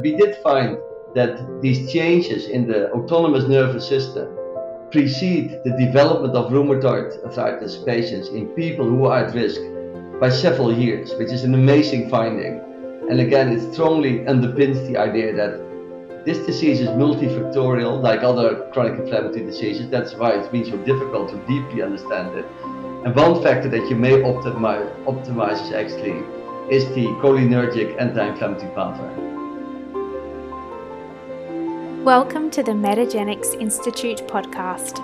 We did find that these changes in the autonomous nervous system precede the development of rheumatoid arthritis patients in people who are at risk by several years, which is an amazing finding. And again, it strongly underpins the idea that this disease is multifactorial, like other chronic inflammatory diseases. That's why it's been so difficult to deeply understand it. And one factor that you may optimize, optimize actually is the cholinergic anti-inflammatory pathway. Welcome to the Metagenics Institute podcast,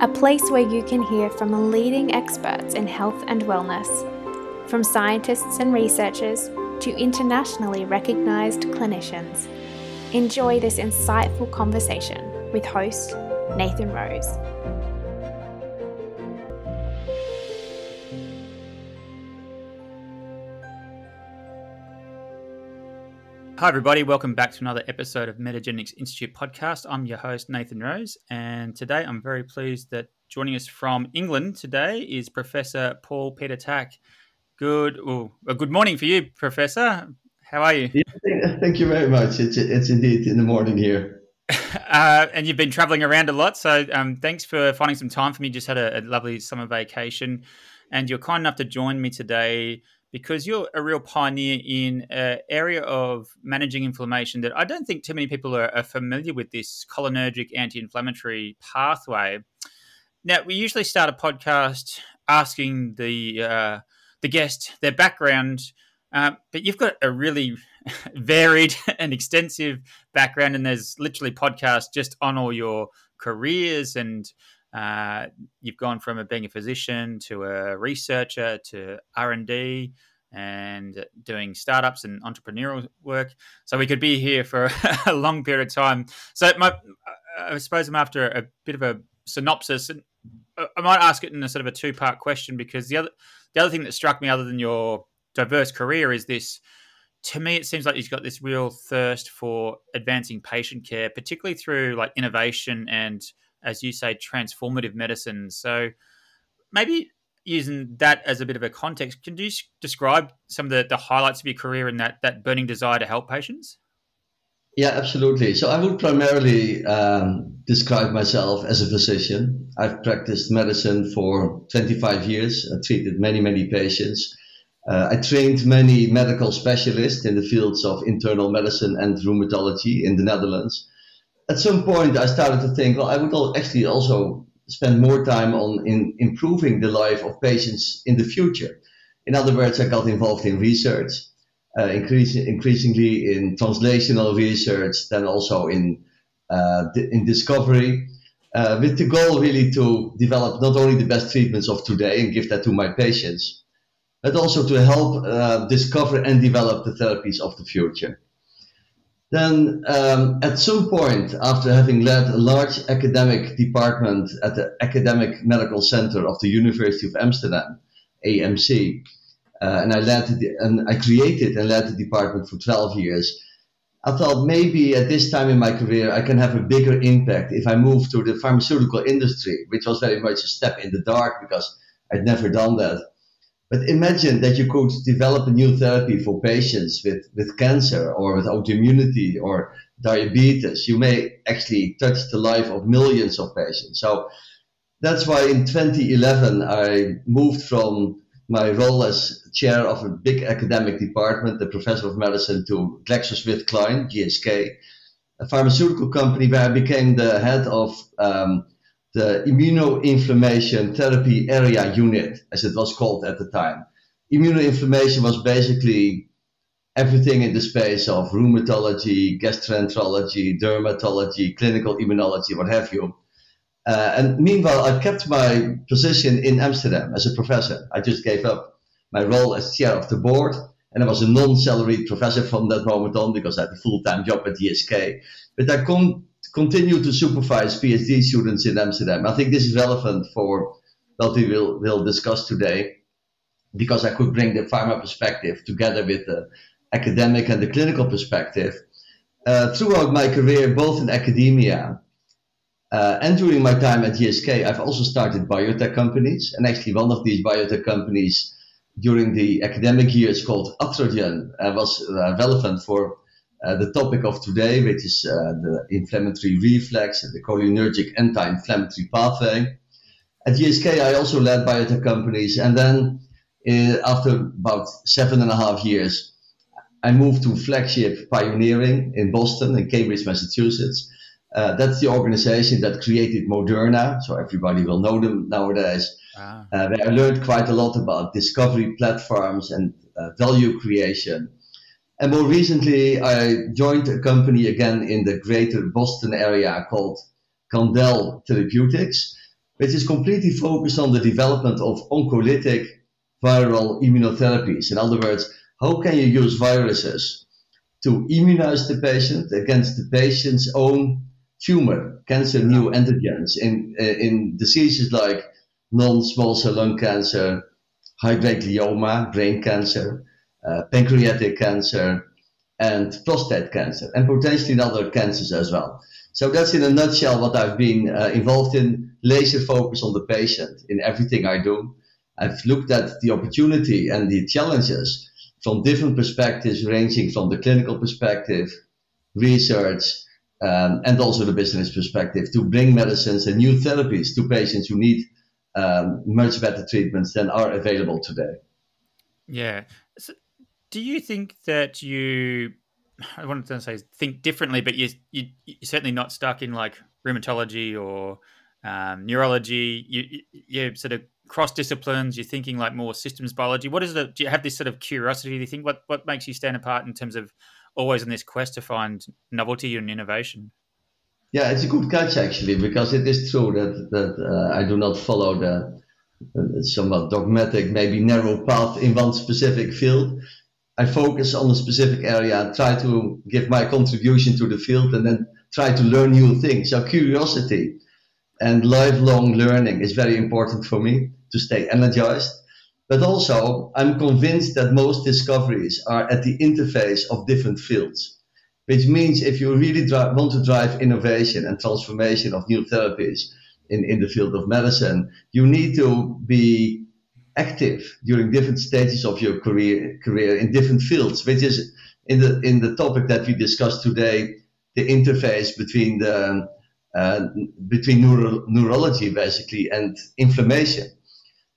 a place where you can hear from leading experts in health and wellness, from scientists and researchers to internationally recognized clinicians. Enjoy this insightful conversation with host Nathan Rose. Hi, everybody. Welcome back to another episode of Metagenics Institute podcast. I'm your host, Nathan Rose, and today I'm very pleased that joining us from England today is Professor Paul Peter Tak. Good, oh, good morning for you, Professor. How are you? Yeah, thank you very much. It's it's indeed in the morning here. uh, and you've been traveling around a lot, so um, thanks for finding some time for me. Just had a, a, lovely summer vacation, and you're kind enough to join me today because you're a real pioneer in an area of managing inflammation that I don't think too many people are, are familiar with. This cholinergic anti-inflammatory pathway. Now, we usually start a podcast asking the uh, the guest their background uh, but you've got a really varied and extensive background, and there's literally podcasts just on all your careers. And uh, you've gone from a, being a physician to a researcher to R and D and doing startups and entrepreneurial work. So we could be here for a long period of time. So my, I suppose I'm after a bit of a synopsis, and uh, I might ask it in a sort of a two part question because the other the other thing that struck me, other than your diverse career is this to me it seems like he's got this real thirst for advancing patient care particularly through like innovation and as you say transformative medicine. So maybe using that as a bit of a context can you describe some of the, the highlights of your career and that that burning desire to help patients? Yeah absolutely. So i would primarily um, describe myself as a physician. I've practiced medicine for 25 years. I treated many many patients. Uh, I trained many medical specialists in the fields of internal medicine and rheumatology in the Netherlands. At some point, I started to think, well, I would actually also spend more time on in improving the life of patients in the future. In other words, I got involved in research, uh, increasing, increasingly in translational research, then also in uh, in discovery, uh, with the goal really to develop not only the best treatments of today and give that to my patients, but also to help uh, discover and develop the therapies of the future. Then, um, at some point, after having led a large academic department at the Academic Medical Center of the University of Amsterdam, AMC, uh, and I led the, and I created and led the department for 12 years. I thought maybe at this time in my career I can have a bigger impact if I move to the pharmaceutical industry, which was very much a step in the dark because I'd never done that. But imagine that you could develop a new therapy for patients with, with cancer or with autoimmunity or diabetes. You may actually touch the life of millions of patients. So that's why in 2011 I moved from my role as chair of a big academic department, the professor of medicine, to GlaxoSmithKline, GSK, a pharmaceutical company where I became the head of um, the immunoinflammation therapy area unit, as it was called at the time. Immunoinflammation was basically everything in the space of rheumatology, gastroenterology, dermatology, clinical immunology, what have you. Uh, and meanwhile, I kept my position in Amsterdam as a professor. I just gave up my role as chair of the board, and I was a non-salaried professor from that moment on because I had a full-time job at GSK. But I come continue to supervise PhD students in Amsterdam. I think this is relevant for what we will, will discuss today because I could bring the pharma perspective together with the academic and the clinical perspective. Uh, throughout my career, both in academia uh, and during my time at GSK, I've also started biotech companies. And actually, one of these biotech companies during the academic years called Arthrogen uh, was uh, relevant for the topic of today, which is uh, the inflammatory reflex and the cholinergic anti-inflammatory pathway. At GSK, I also led biotech companies, and then uh, after about seven and a half years, I moved to Flagship Pioneering in Boston, in Cambridge, Massachusetts. Uh, that's the organization that created Moderna, so everybody will know them nowadays. Ah. Uh, I learned quite a lot about discovery platforms and uh, value creation. And more recently, I joined a company again in the greater Boston area called Candel Therapeutics, which is completely focused on the development of oncolytic viral immunotherapies. In other words, how can you use viruses to immunize the patient against the patient's own tumor, cancer neoantigens in, uh, in diseases like non-small cell lung cancer, high-grade glioma, brain cancer, pancreatic cancer, and prostate cancer, and potentially other cancers as well. So that's in a nutshell what I've been uh, involved in, laser focus on the patient in everything I do. I've looked at the opportunity and the challenges from different perspectives, ranging from the clinical perspective, research, um, and also the business perspective to bring medicines and new therapies to patients who need um, much better treatments than are available today. Yeah. So do you think that you, I wanted to say think differently, but you, you, you're certainly not stuck in like rheumatology or um, neurology. You, you're sort of cross disciplines. You're thinking like more systems biology. What is it? Do you have this sort of curiosity? Do you think what, what makes you stand apart in terms of always in this quest to find novelty and innovation? Yeah, it's a good catch actually, because it is true that that uh, I do not follow the uh, somewhat dogmatic, maybe narrow path in one specific field. I focus on a specific area, and try to give my contribution to the field, and then try to learn new things. So curiosity and lifelong learning is very important for me to stay energized. But also, I'm convinced that most discoveries are at the interface of different fields which means if you really want to drive innovation and transformation of new therapies in, in the field of medicine, you need to be active during different stages of your career career in different fields, which is in the in the topic that we discussed today, the interface between the uh, between neuro- neurology basically and inflammation.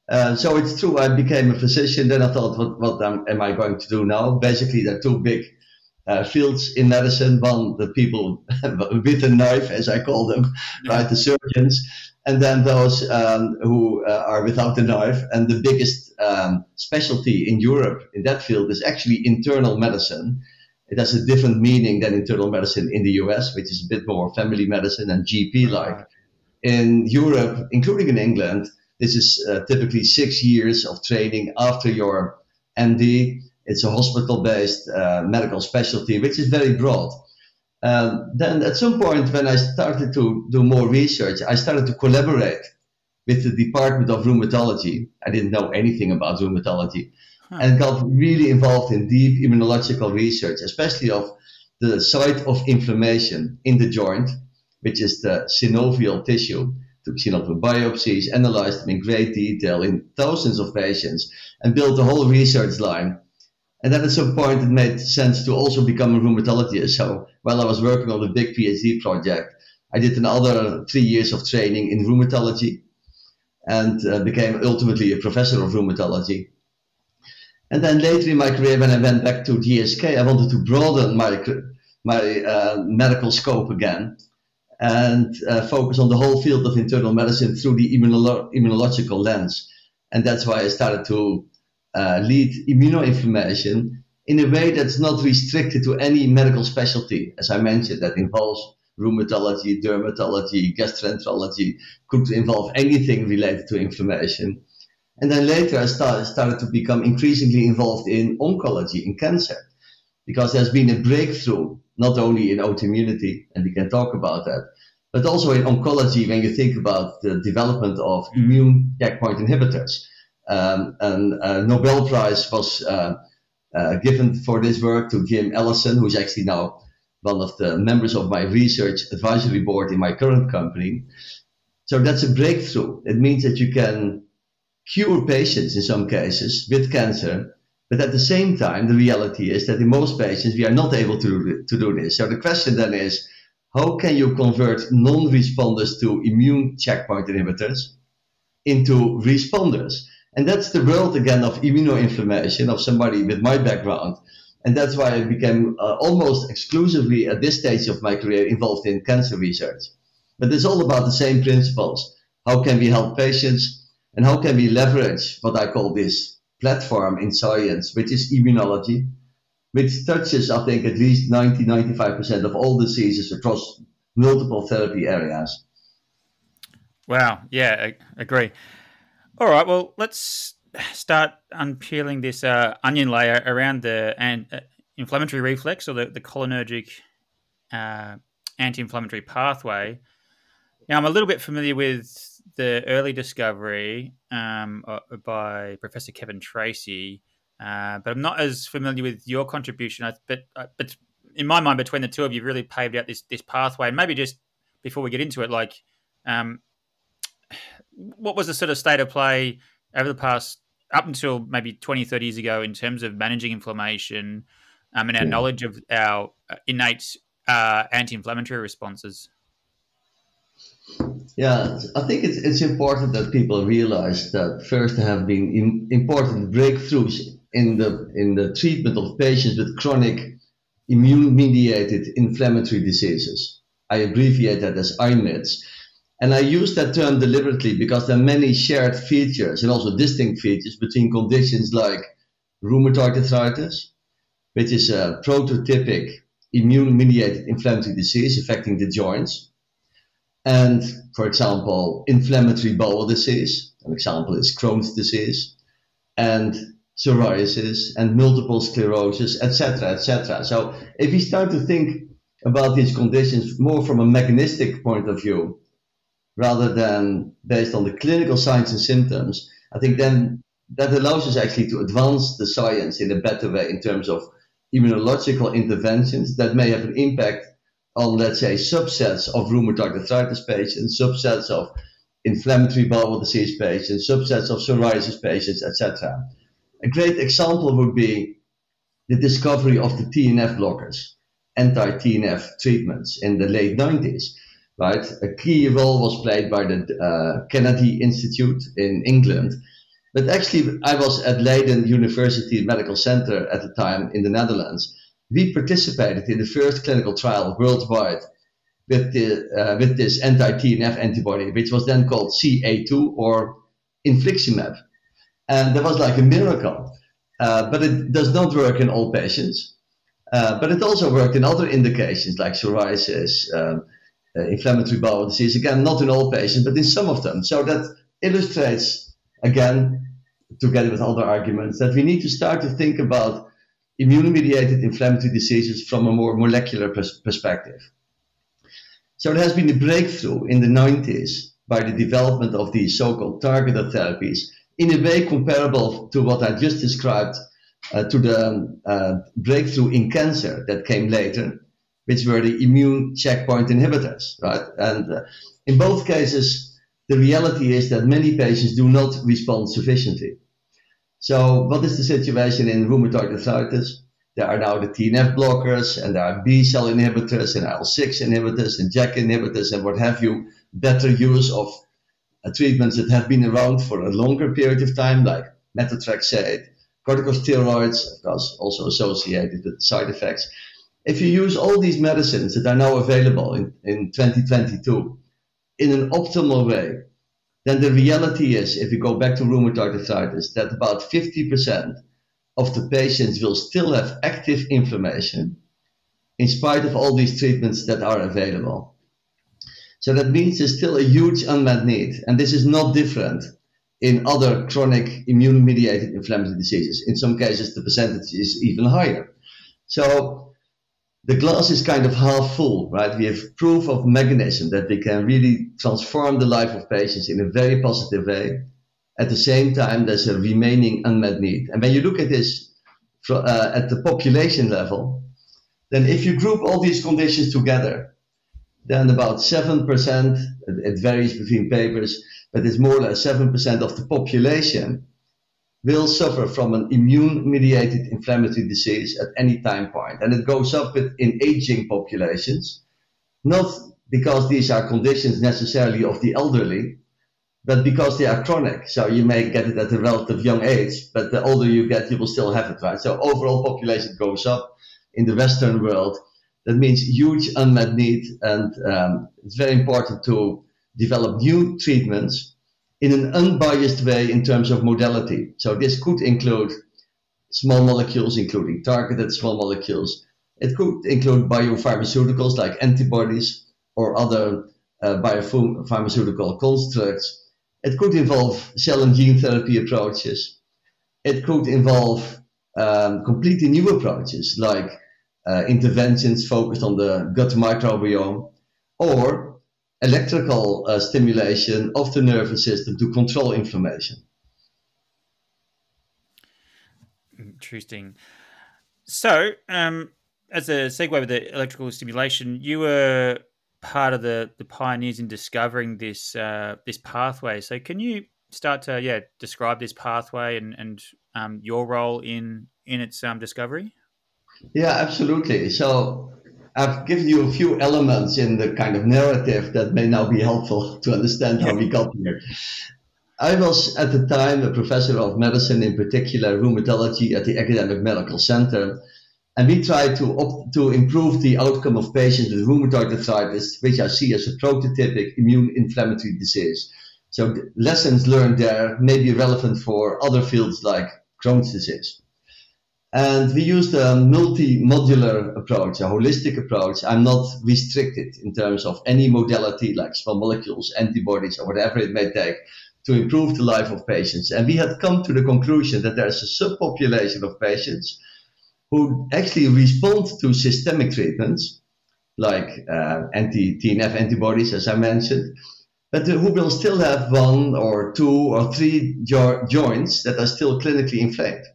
Uh, so it's true. I became a physician. Then I thought, what, what am, I going to do now? Basically, there are two big uh, fields in medicine. One, the people with a knife, as I call them, yeah. right, the surgeons, and then those um, who uh, are without the knife. And the biggest um, specialty in Europe in that field is actually internal medicine. It has a different meaning than internal medicine in the US, which is a bit more family medicine and GP like. In Europe, including in England, this is uh, typically six years of training after your MD it's a hospital-based uh, medical specialty, which is very broad. Um, then at some point, when I started to do more research, I started to collaborate with the Department of Rheumatology. I didn't know anything about rheumatology, huh. and got really involved in deep immunological research, especially of the site of inflammation in the joint, which is the synovial tissue. Took synovial biopsies, analyzed them in great detail in thousands of patients, and built a whole research line and then at some point, it made sense to also become a rheumatologist. So while I was working on the big PhD project, I did another three years of training in rheumatology and uh, became ultimately a professor of rheumatology. And then later in my career, when I went back to GSK, I wanted to broaden my, my uh, medical scope again and uh, focus on the whole field of internal medicine through the immunolo- immunological lens. And that's why I started to uh, lead immunoinflammation in a way that's not restricted to any medical specialty, as I mentioned, that involves rheumatology, dermatology, gastroenterology, could involve anything related to inflammation. And then later I started, started to become increasingly involved in oncology, in cancer, because there's been a breakthrough, not only in autoimmunity, and we can talk about that, but also in oncology when you think about the development of immune checkpoint inhibitors. Um, and a Nobel Prize was uh, uh, given for this work to Jim Allison, who's actually now one of the members of my research advisory board in my current company. So that's a breakthrough. It means that you can cure patients in some cases with cancer. But at the same time, the reality is that in most patients, we are not able to, to do this. So the question then is, how can you convert non-responders to immune checkpoint inhibitors into responders? And that's the world again of immunoinflammation of somebody with my background. And that's why I became uh, almost exclusively at this stage of my career involved in cancer research. But it's all about the same principles. How can we help patients and how can we leverage what I call this platform in science, which is immunology, which touches, I think, at least 90, 95% of all diseases across multiple therapy areas. Wow. Yeah, I agree. All right. Well, let's start unpeeling this uh, onion layer around the and, uh, inflammatory reflex or the, the cholinergic uh, anti-inflammatory pathway. Now, I'm a little bit familiar with the early discovery um, by Professor Kevin Tracey, uh, but I'm not as familiar with your contribution. But uh, but in my mind, between the two of you, really paved out this this pathway. maybe just before we get into it, like, um, what was the sort of state of play over the past up until maybe 20, 30 years ago in terms of managing inflammation um, and our knowledge of our uh, innate uh, anti-inflammatory responses? Yeah, I think it's, it's important that people realize that first there have been in, important breakthroughs in the in the treatment of patients with chronic immune-mediated inflammatory diseases. I abbreviate that as IMIDs. And I use that term deliberately because there are many shared features and also distinct features between conditions like rheumatoid arthritis, which is a prototypic immune-mediated inflammatory disease affecting the joints, and, for example, inflammatory bowel disease, an example is Crohn's disease, and psoriasis and multiple sclerosis, etc., etc. So if we start to think about these conditions more from a mechanistic point of view, rather than based on the clinical signs and symptoms, I think then that allows us actually to advance the science in a better way in terms of immunological interventions that may have an impact on, let's say, subsets of rheumatoid arthritis patients, subsets of inflammatory bowel disease patients, subsets of psoriasis patients, etc. A great example would be the discovery of the TNF blockers, anti-TNF treatments in the late 90s, right? A key role was played by the uh, Kennedy Institute in England. But actually, I was at Leiden University Medical Center at the time in the Netherlands, we participated in the first clinical trial worldwide with, the, uh, with this anti-TNF antibody, which was then called CA2 or infliximab. And that was like a miracle. Uh, but it does not work in all patients. Uh, but it also worked in other indications like psoriasis, um, inflammatory bowel disease. Again, not in all patients, but in some of them. So that illustrates, again, together with other arguments, that we need to start to think about immune mediated inflammatory diseases from a more molecular pers- perspective. So there has been a breakthrough in the 90s by the development of these so called targeted therapies in a way comparable to what I just described uh, to the uh, breakthrough in cancer that came later, which were the immune checkpoint inhibitors, right? And uh, in both cases, the reality is that many patients do not respond sufficiently. So what is the situation in rheumatoid arthritis? There are now the TNF blockers and there are B cell inhibitors and IL-6 inhibitors and JAK inhibitors and what have you, better use of uh, treatments that have been around for a longer period of time, like methotrexate, corticosteroids, of course, also associated with side effects. If you use all these medicines that are now available in, in 2022 in an optimal way, then the reality is, if you go back to rheumatoid arthritis, that about 50% of the patients will still have active inflammation in spite of all these treatments that are available. So that means there's still a huge unmet need. And this is not different in other chronic immune mediated inflammatory diseases. In some cases, the percentage is even higher. So the glass is kind of half full, right? We have proof of mechanism that we can really transform the life of patients in a very positive way. At the same time, there's a remaining unmet need. And when you look at this uh, at the population level, then if you group all these conditions together, then about 7%, it varies between papers, but it's more or less 7% of the population, will suffer from an immune mediated inflammatory disease at any time point. And it goes up in aging populations, not because these are conditions necessarily of the elderly, but because they are chronic. So you may get it at a relative young age, but the older you get, you will still have it, right? So overall population goes up in the Western world. That means huge unmet need, and um, it's very important to develop new treatments in an unbiased way in terms of modality. So this could include small molecules, including targeted small molecules. It could include biopharmaceuticals like antibodies or other uh, biopharmaceutical constructs. It could involve cell and gene therapy approaches. It could involve um, completely new approaches like uh, interventions focused on the gut microbiome or electrical uh, stimulation of the nervous system to control inflammation. Interesting. So, um, as a segue with the electrical stimulation, you were part of the, the pioneers in discovering this uh, this pathway. So, can you start to yeah describe this pathway and and um, your role in in its um, discovery? Yeah, absolutely. So I've given you a few elements in the kind of narrative that may now be helpful to understand how we got here. I was at the time a professor of medicine, in particular rheumatology, at the Academic Medical Center. And we tried to, op- to improve the outcome of patients with rheumatoid arthritis, which I see as a prototypic immune inflammatory disease. So lessons learned there may be relevant for other fields like Crohn's disease. And we used a multi-modular approach, a holistic approach. I'm not restricted in terms of any modality like small molecules, antibodies, or whatever it may take to improve the life of patients. And we had come to the conclusion that there's a subpopulation of patients who actually respond to systemic treatments like uh, anti-TNF antibodies, as I mentioned, but who will still have one or two or three jo- joints that are still clinically inflamed.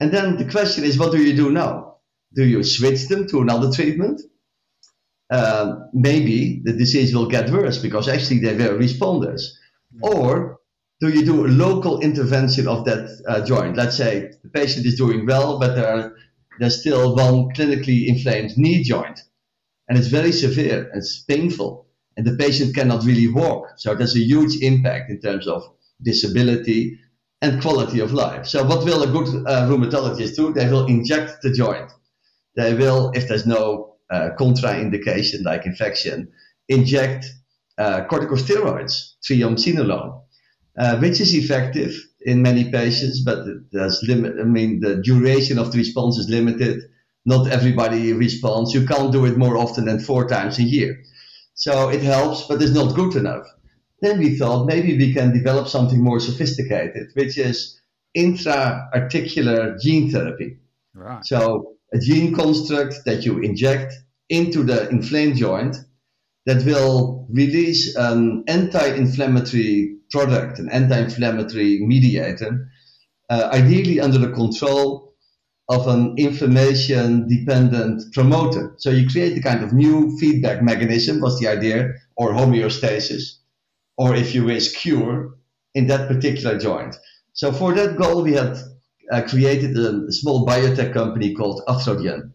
And then the question is, what do you do now? Do you switch them to another treatment? Uh, maybe the disease will get worse because actually they were responders. Mm-hmm. Or do you do a local intervention of that uh, joint? Let's say the patient is doing well, but there there's still one clinically inflamed knee joint, and it's very severe, it's painful, and the patient cannot really walk. So there's a huge impact in terms of disability and quality of life. So what will a good uh, rheumatologist do? They will inject the joint. They will, if there's no uh, contraindication like infection, inject uh, corticosteroids, triamcinolone, uh, which is effective in many patients, but there's limit. I mean, the duration of the response is limited. Not everybody responds. You can't do it more often than four times a year. So it helps, but it's not good enough. Then we thought maybe we can develop something more sophisticated, which is intra-articular gene therapy. Right. So a gene construct that you inject into the inflamed joint that will release an anti-inflammatory product, an anti-inflammatory mediator, uh, ideally under the control of an inflammation-dependent promoter. So you create a kind of new feedback mechanism, was the idea, or homeostasis or if you wish, cure in that particular joint. So for that goal, we had uh, created a small biotech company called Arthrogen.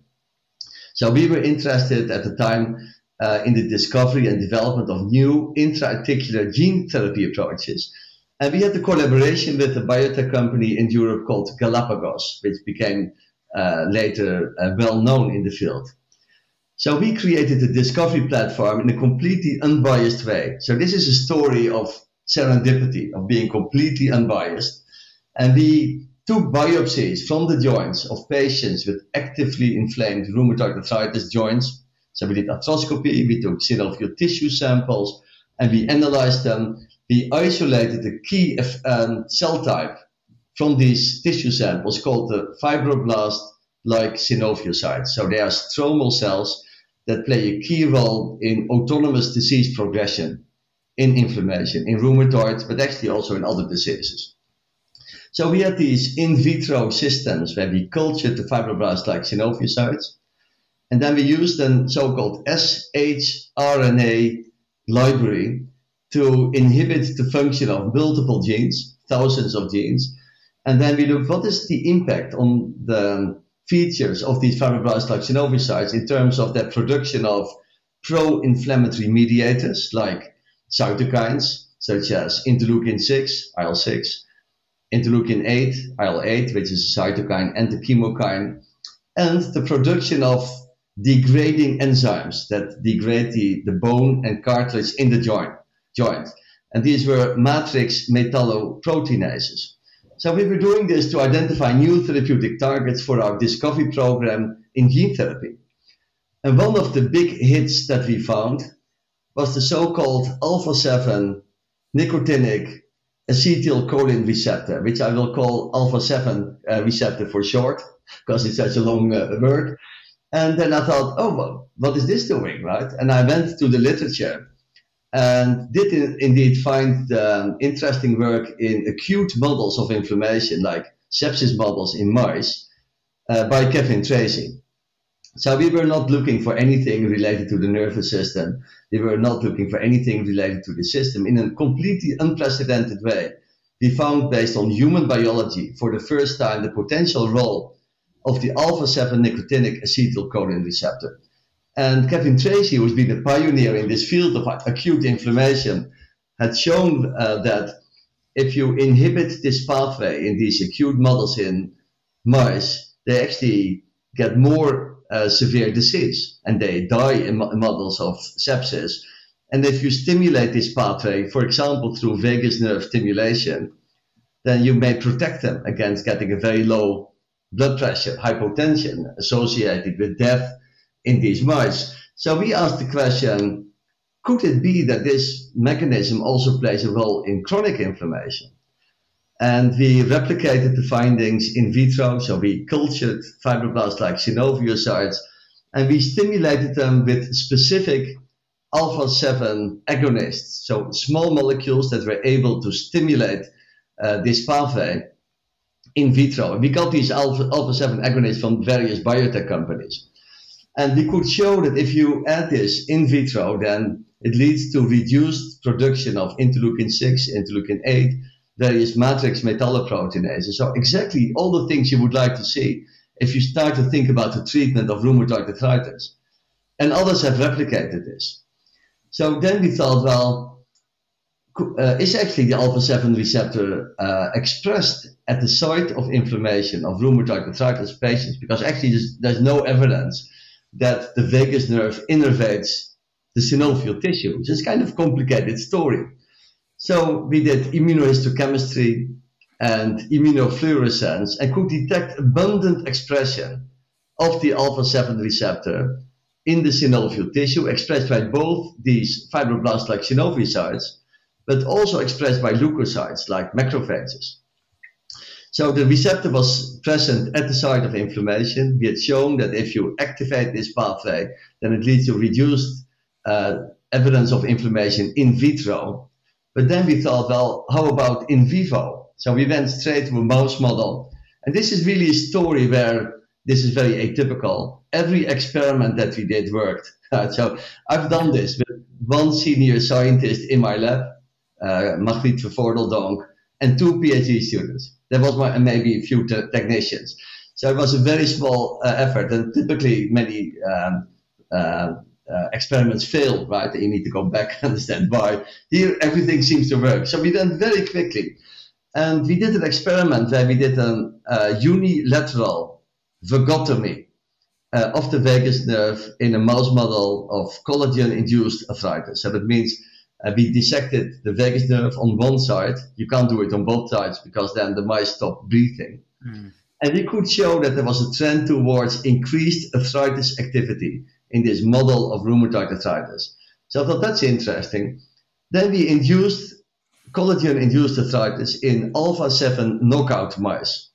So we were interested at the time uh, in the discovery and development of new intra-articular gene therapy approaches. And we had a collaboration with a biotech company in Europe called Galapagos, which became uh, later uh, well known in the field. So we created a discovery platform in a completely unbiased way. So this is a story of serendipity, of being completely unbiased. And we took biopsies from the joints of patients with actively inflamed rheumatoid arthritis joints. So we did arthroscopy, we took synovial tissue samples, and we analyzed them. We isolated the key um, cell type from these tissue samples called the fibroblast-like synoviocytes. So they are stromal cells that play a key role in autonomous disease progression, in inflammation, in rheumatoid, but actually also in other diseases. So we had these in vitro systems where we cultured the fibroblasts like synoviocytes, and then we used a so-called shRNA library to inhibit the function of multiple genes, thousands of genes. And then we looked what is the impact on the features of these fibroblasts like synoviocytes in terms of their production of pro-inflammatory mediators like cytokines such as interleukin 6, IL-6, interleukin 8, IL-8, which is a cytokine, and the chemokine, and the production of degrading enzymes that degrade the, the bone and cartilage in the joint, joint. And these were matrix metalloproteinases. So we were doing this to identify new therapeutic targets for our discovery program in gene therapy. And one of the big hits that we found was the so-called alpha 7 nicotinic acetylcholine receptor, which I will call alpha 7 uh, receptor for short, because it's such a long uh, word. And then I thought, oh, well, what is this doing, right? And I went to the literature and did in, indeed find um, interesting work in acute models of inflammation, like sepsis models in mice, uh, by Kevin Tracey. So we were not looking for anything related to the nervous system. We were not looking for anything related to the system in a completely unprecedented way. We found, based on human biology, for the first time, the potential role of the alpha 7 nicotinic acetylcholine receptor. And Kevin Tracey, who's been a pioneer in this field of acute inflammation, had shown uh, that if you inhibit this pathway in these acute models in mice, they actually get more uh, severe disease and they die in models of sepsis. And if you stimulate this pathway, for example, through vagus nerve stimulation, then you may protect them against getting a very low blood pressure, hypotension associated with death in these mice. So we asked the question, could it be that this mechanism also plays a role in chronic inflammation? And we replicated the findings in vitro. So we cultured fibroblasts like synoviocytes and we stimulated them with specific alpha 7 agonists. So small molecules that were able to stimulate uh, this pathway in vitro. And we got these alpha, alpha 7 agonists from various biotech companies. And we could show that if you add this in vitro, then it leads to reduced production of interleukin 6, interleukin 8, various matrix metalloproteinases. So exactly all the things you would like to see if you start to think about the treatment of rheumatoid arthritis. And others have replicated this. So then we thought, well, uh, is actually the alpha 7 receptor uh, expressed at the site of inflammation of rheumatoid arthritis patients? Because actually, there's, there's no evidence that the vagus nerve innervates the synovial tissue. It's kind of complicated story. So we did immunohistochemistry and immunofluorescence and could detect abundant expression of the alpha 7 receptor in the synovial tissue, expressed by both these fibroblasts like synoviocytes, but also expressed by leukocytes like macrophages. So the receptor was present at the site of inflammation. We had shown that if you activate this pathway, then it leads to reduced uh, evidence of inflammation in vitro. But then we thought, well, how about in vivo? So we went straight to a mouse model. And this is really a story where this is very atypical. Every experiment that we did worked. so I've done this with one senior scientist in my lab, uh, Margriet Vervoordeldonk, and two PhD students. There was maybe a few te- technicians. So it was a very small uh, effort, and typically many um, uh, uh, experiments fail, right? You need to go back and understand why. Here, everything seems to work. So we went very quickly. And we did an experiment where we did a uh, unilateral vagotomy uh, of the vagus nerve in a mouse model of collagen induced arthritis. So that means uh, we dissected the vagus nerve on one side. You can't do it on both sides because then the mice stop breathing. Mm. And we could show that there was a trend towards increased arthritis activity in this model of rheumatoid arthritis. So I thought that's interesting. Then we induced collagen induced arthritis in alpha 7 knockout mice.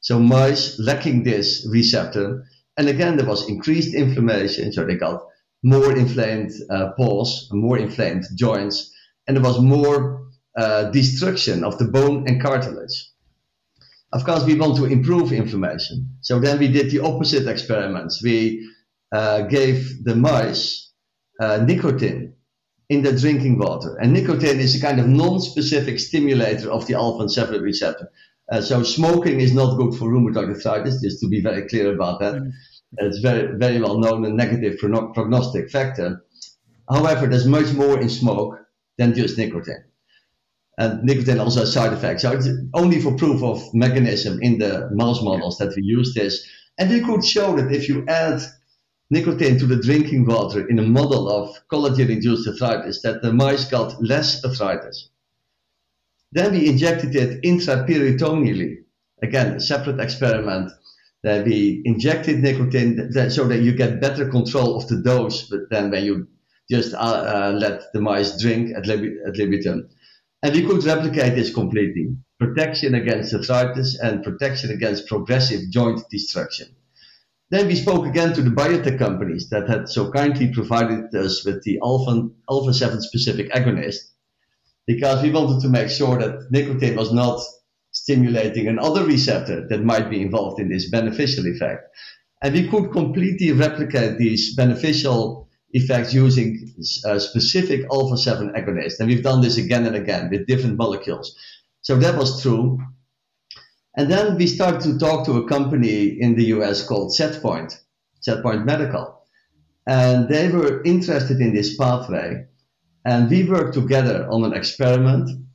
So mice lacking this receptor. And again, there was increased inflammation. So they got more inflamed uh, paws, more inflamed joints, and there was more uh, destruction of the bone and cartilage. Of course, we want to improve inflammation. So then we did the opposite experiments. We uh, gave the mice uh, nicotine in the drinking water. And nicotine is a kind of non-specific stimulator of the alpha and 7 receptor. Uh, so smoking is not good for rheumatoid arthritis, just to be very clear about that. Mm. It's very, very well known a negative prognostic factor. However, there's much more in smoke than just nicotine. And nicotine also has side effects. So it's only for proof of mechanism in the mouse models that we use this. And we could show that if you add nicotine to the drinking water in a model of collagen-induced arthritis, that the mice got less arthritis. Then we injected it intraperitoneally. Again, a separate experiment. That we injected nicotine so that you get better control of the dose than when you just uh, uh, let the mice drink at, lib- ad libitum. And we could replicate this completely. Protection against arthritis and protection against progressive joint destruction. Then we spoke again to the biotech companies that had so kindly provided us with the alpha, alpha 7 specific agonist because we wanted to make sure that nicotine was not stimulating another receptor that might be involved in this beneficial effect. And we could completely replicate these beneficial effects using uh, specific alpha 7 agonists. And we've done this again and again with different molecules. So that was true. And then we started to talk to a company in the US called Setpoint, Setpoint Medical. And they were interested in this pathway. And we worked together on an experiment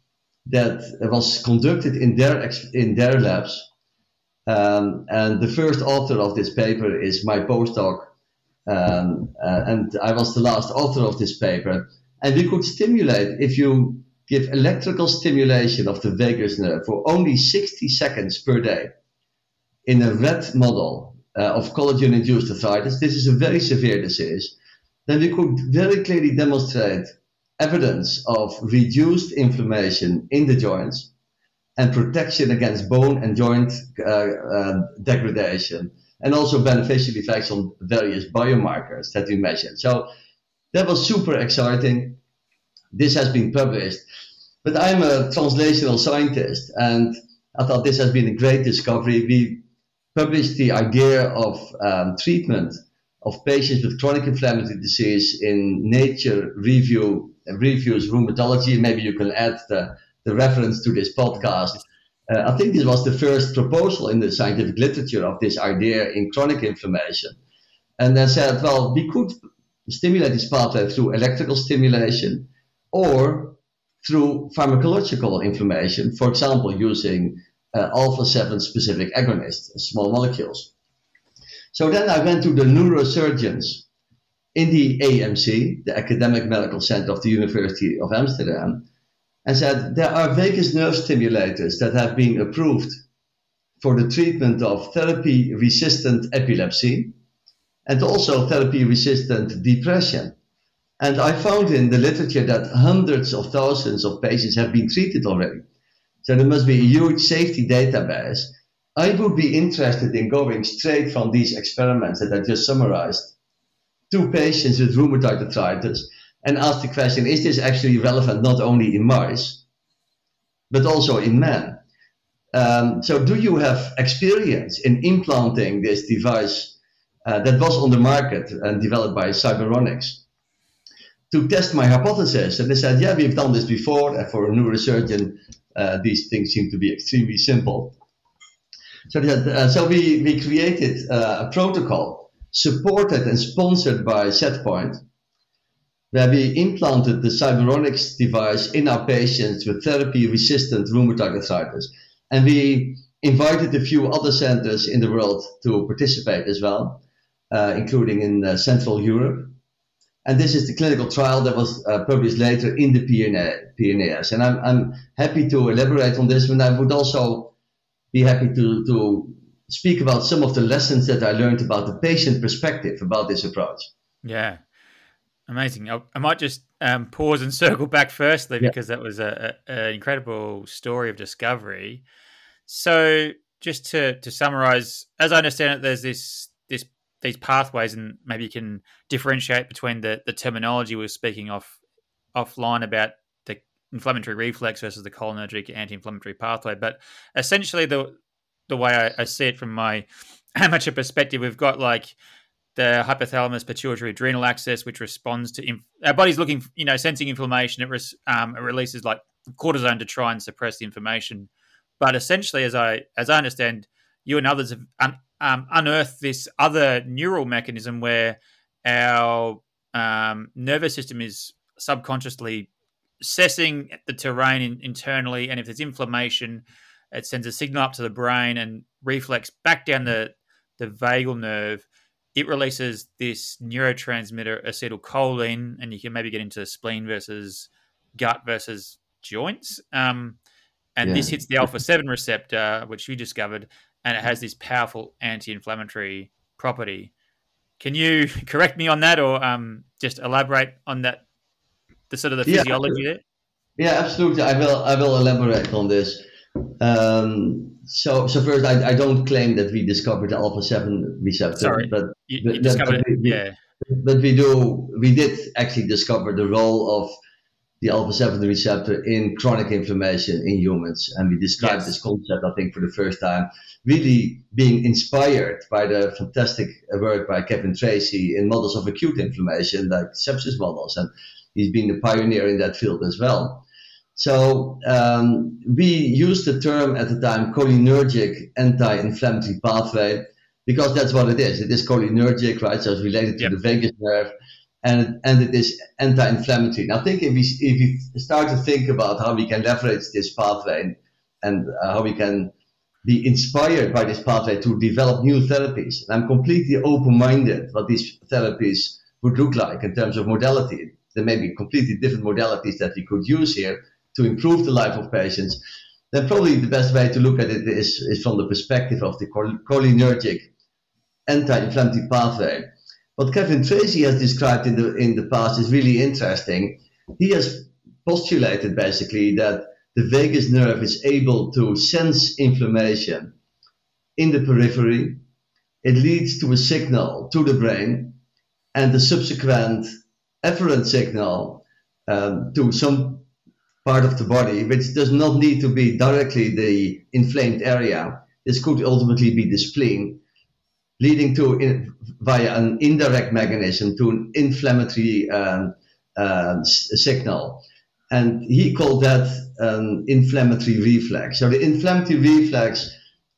that was conducted in their, in their labs. Um, and the first author of this paper is my postdoc. Um, uh, and I was the last author of this paper. And we could stimulate, if you give electrical stimulation of the vagus nerve for only 60 seconds per day in a rat model uh, of collagen induced arthritis, this is a very severe disease, then we could very clearly demonstrate evidence of reduced inflammation in the joints and protection against bone and joint uh, uh, degradation, and also beneficial effects on various biomarkers that we measured. So that was super exciting. This has been published. But I'm a translational scientist, and I thought this has been a great discovery. We published the idea of um, treatment of patients with chronic inflammatory disease in Nature Review Reviews Rheumatology. Maybe you can add the, the reference to this podcast. Uh, I think this was the first proposal in the scientific literature of this idea in chronic inflammation. And they said, well, we could stimulate this pathway through electrical stimulation or through pharmacological inflammation, for example, using uh, alpha 7 specific agonists, small molecules. So then I went to the neurosurgeons in the AMC, the Academic Medical Center of the University of Amsterdam, and said there are vagus nerve stimulators that have been approved for the treatment of therapy resistant epilepsy and also therapy resistant depression. And I found in the literature that hundreds of thousands of patients have been treated already. So there must be a huge safety database. I would be interested in going straight from these experiments that I just summarized to patients with rheumatoid arthritis and ask the question is this actually relevant not only in mice, but also in men? Um, so, do you have experience in implanting this device uh, that was on the market and developed by Cyberonics? to test my hypothesis. And they said, yeah, we've done this before. And for a neurosurgeon, uh, these things seem to be extremely simple. So, that, uh, so we, we created uh, a protocol supported and sponsored by Setpoint, where we implanted the Cyberonics device in our patients with therapy-resistant rheumatoid arthritis. And we invited a few other centers in the world to participate as well, uh, including in uh, Central Europe. And this is the clinical trial that was uh, published later in the PNAS. And I'm, I'm happy to elaborate on this, and I would also be happy to, to speak about some of the lessons that I learned about the patient perspective about this approach. Yeah, amazing. I, I might just um, pause and circle back firstly because yeah. that was an incredible story of discovery. So, just to, to summarize, as I understand it, there's this this these pathways, and maybe you can differentiate between the the terminology we are speaking off offline about the inflammatory reflex versus the cholinergic anti-inflammatory pathway. But essentially, the the way I, I see it from my amateur perspective, we've got like the hypothalamus pituitary adrenal axis, which responds to inf- our body's looking, you know, sensing inflammation. It, res- um, it releases like cortisone to try and suppress the inflammation. But essentially, as I as I understand, you and others have un- um, unearthed this other neural mechanism where our um, nervous system is subconsciously assessing the terrain in, internally, and if there's inflammation, it sends a signal up to the brain and reflex back down the the vagal nerve. It releases this neurotransmitter acetylcholine, and you can maybe get into spleen versus gut versus joints. Um, and yeah. this hits the alpha seven receptor, which you discovered, and it has this powerful anti-inflammatory property. Can you correct me on that, or um, just elaborate on that, the sort of the physiology yeah, there? Yeah, absolutely. I will. I will elaborate on this. Um, so, so first, I, I don't claim that we discovered the alpha seven receptor, Sorry, but, you, you but we, yeah. But we do. We did actually discover the role of the alpha 7 receptor in chronic inflammation in humans. And we described yes. this concept, I think, for the first time, really being inspired by the fantastic work by Kevin Tracey in models of acute inflammation, like sepsis models. And he's been the pioneer in that field as well. So um, we used the term at the time cholinergic anti-inflammatory pathway because that's what it is. It is cholinergic, right? So it's related to yep. the vagus nerve and and it is anti-inflammatory. Now, think if we if we start to think about how we can leverage this pathway and, and uh, how we can be inspired by this pathway to develop new therapies. And I'm completely open-minded what these therapies would look like in terms of modality. There may be completely different modalities that we could use here to improve the life of patients. Then probably the best way to look at it is, is from the perspective of the cholinergic anti-inflammatory pathway what Kevin Tracey has described in the in the past is really interesting. He has postulated basically that the vagus nerve is able to sense inflammation in the periphery. It leads to a signal to the brain, and the subsequent efferent signal um, to some part of the body, which does not need to be directly the inflamed area. This could ultimately be the spleen leading to in, via an indirect mechanism to an inflammatory um, uh, signal. And he called that an inflammatory reflex. So the inflammatory reflex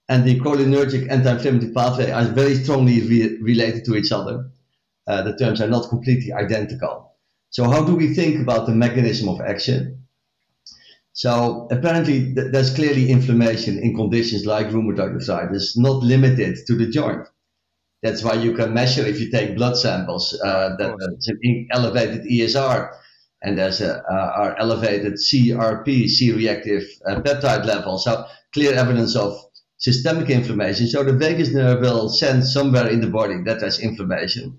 and the cholinergic anti-inflammatory pathway are very strongly re- related to each other. Uh, the terms are not completely identical. So how do we think about the mechanism of action? So apparently th- there's clearly inflammation in conditions like rheumatoid arthritis, not limited to the joint. That's why you can measure if you take blood samples uh, that there's an elevated ESR and there's a, uh, are elevated CRP, C-reactive uh, peptide levels. So clear evidence of systemic inflammation. So the vagus nerve will send somewhere in the body that there's inflammation.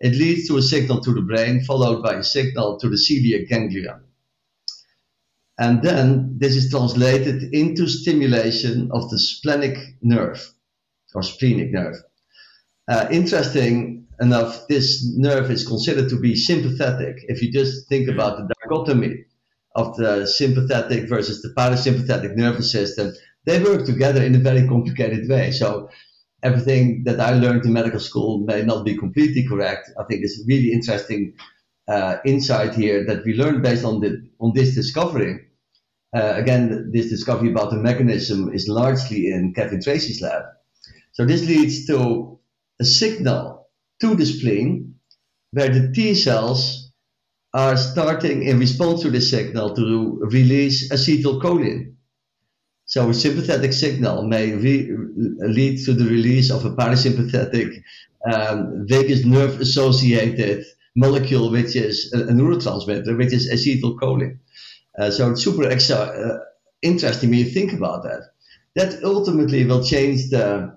It leads to a signal to the brain, followed by a signal to the celiac ganglia. And then this is translated into stimulation of the splenic nerve or splenic nerve. Uh, interesting enough, this nerve is considered to be sympathetic. If you just think mm. about the dichotomy of the sympathetic versus the parasympathetic nervous system, they work together in a very complicated way. So everything that I learned in medical school may not be completely correct. I think it's a really interesting uh, insight here that we learned based on the on this discovery. Uh, again, this discovery about the mechanism is largely in Kevin Tracey's lab. So this leads to a signal to the spleen where the T cells are starting in response to the signal to release acetylcholine. So a sympathetic signal may re- lead to the release of a parasympathetic um, vagus nerve associated molecule, which is a, a neurotransmitter, which is acetylcholine. Uh, so it's super uh, interesting when you think about that. That ultimately will change the,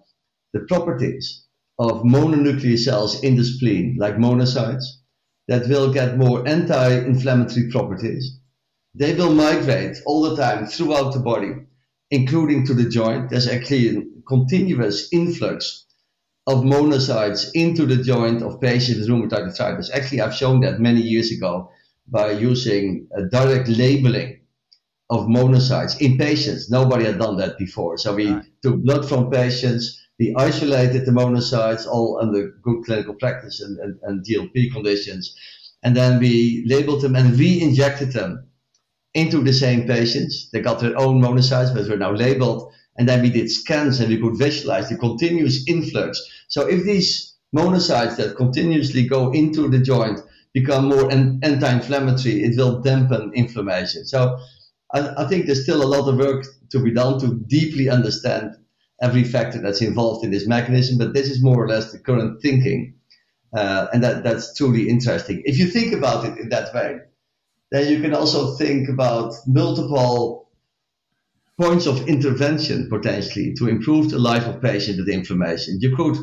the properties of mononuclear cells in the spleen, like monocytes, that will get more anti-inflammatory properties. They will migrate all the time throughout the body, including to the joint. There's actually a continuous influx of monocytes into the joint of patients with rheumatoid arthritis. Actually, I've shown that many years ago by using a direct labeling of monocytes in patients. Nobody had done that before. So we right. took blood from patients, We isolated the monocytes all under good clinical practice and, and, and GLP conditions. And then we labeled them and we injected them into the same patients. They got their own monocytes, but were now labeled. And then we did scans and we could visualize the continuous influx. So if these monocytes that continuously go into the joint become more anti-inflammatory, it will dampen inflammation. So I, I, think there's still a lot of work to be done to deeply understand every factor that's involved in this mechanism, but this is more or less the current thinking. Uh, and that, that's truly interesting. If you think about it in that way, then you can also think about multiple points of intervention potentially to improve the life of patients with inflammation. You could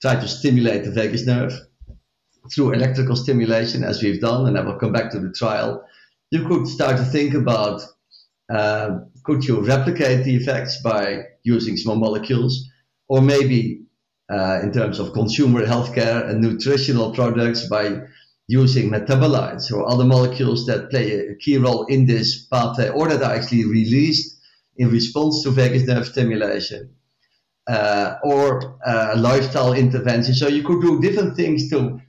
try to stimulate the vagus nerve through electrical stimulation, as we've done, and I will come back to the trial. You could start to think about uh, could you replicate the effects by using small molecules, or maybe uh, in terms of consumer healthcare and nutritional products by using metabolites or other molecules that play a key role in this pathway or that are actually released in response to vagus nerve stimulation uh, or uh, lifestyle intervention. So you could do different things to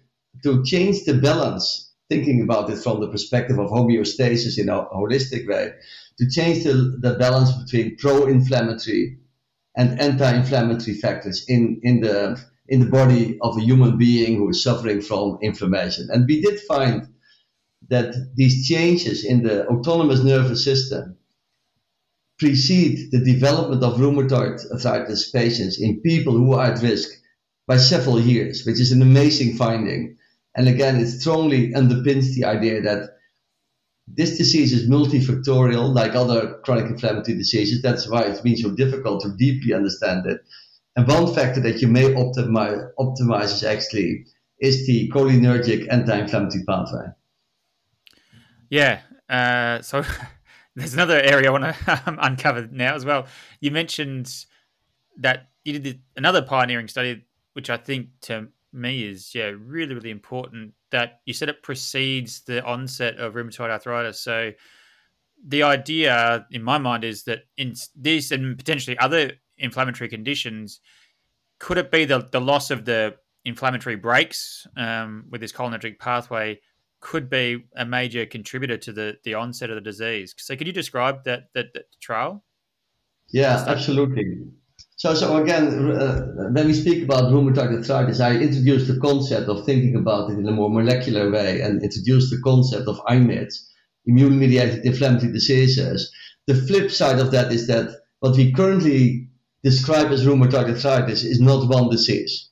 to change the balance, thinking about it from the perspective of homeostasis in a holistic way, to change the, the balance between pro-inflammatory and anti-inflammatory factors in, in the in the body of a human being who is suffering from inflammation. And we did find that these changes in the autonomous nervous system precede the development of rheumatoid arthritis patients in people who are at risk by several years, which is an amazing finding. And again, it strongly underpins the idea that this disease is multifactorial, like other chronic inflammatory diseases. That's why it's been so difficult to deeply understand it. And one factor that you may optimize, optimize is actually is the cholinergic anti-inflammatory pathway. Yeah. Uh, so there's another area I want to um, uncover now as well. You mentioned that you did another pioneering study, which I think to me is yeah really really important. That you said it precedes the onset of rheumatoid arthritis. So the idea in my mind is that in this and potentially other inflammatory conditions, could it be the, the loss of the inflammatory brakes um, with this cholinergic pathway could be a major contributor to the, the onset of the disease? So, could you describe that, that, that trial? Yeah, absolutely. So, so again, uh, when we speak about rheumatoid arthritis, I introduced the concept of thinking about it in a more molecular way and introduced the concept of IMIDs, immune-mediated inflammatory diseases. The flip side of that is that what we currently describe as rheumatoid arthritis is not one disease,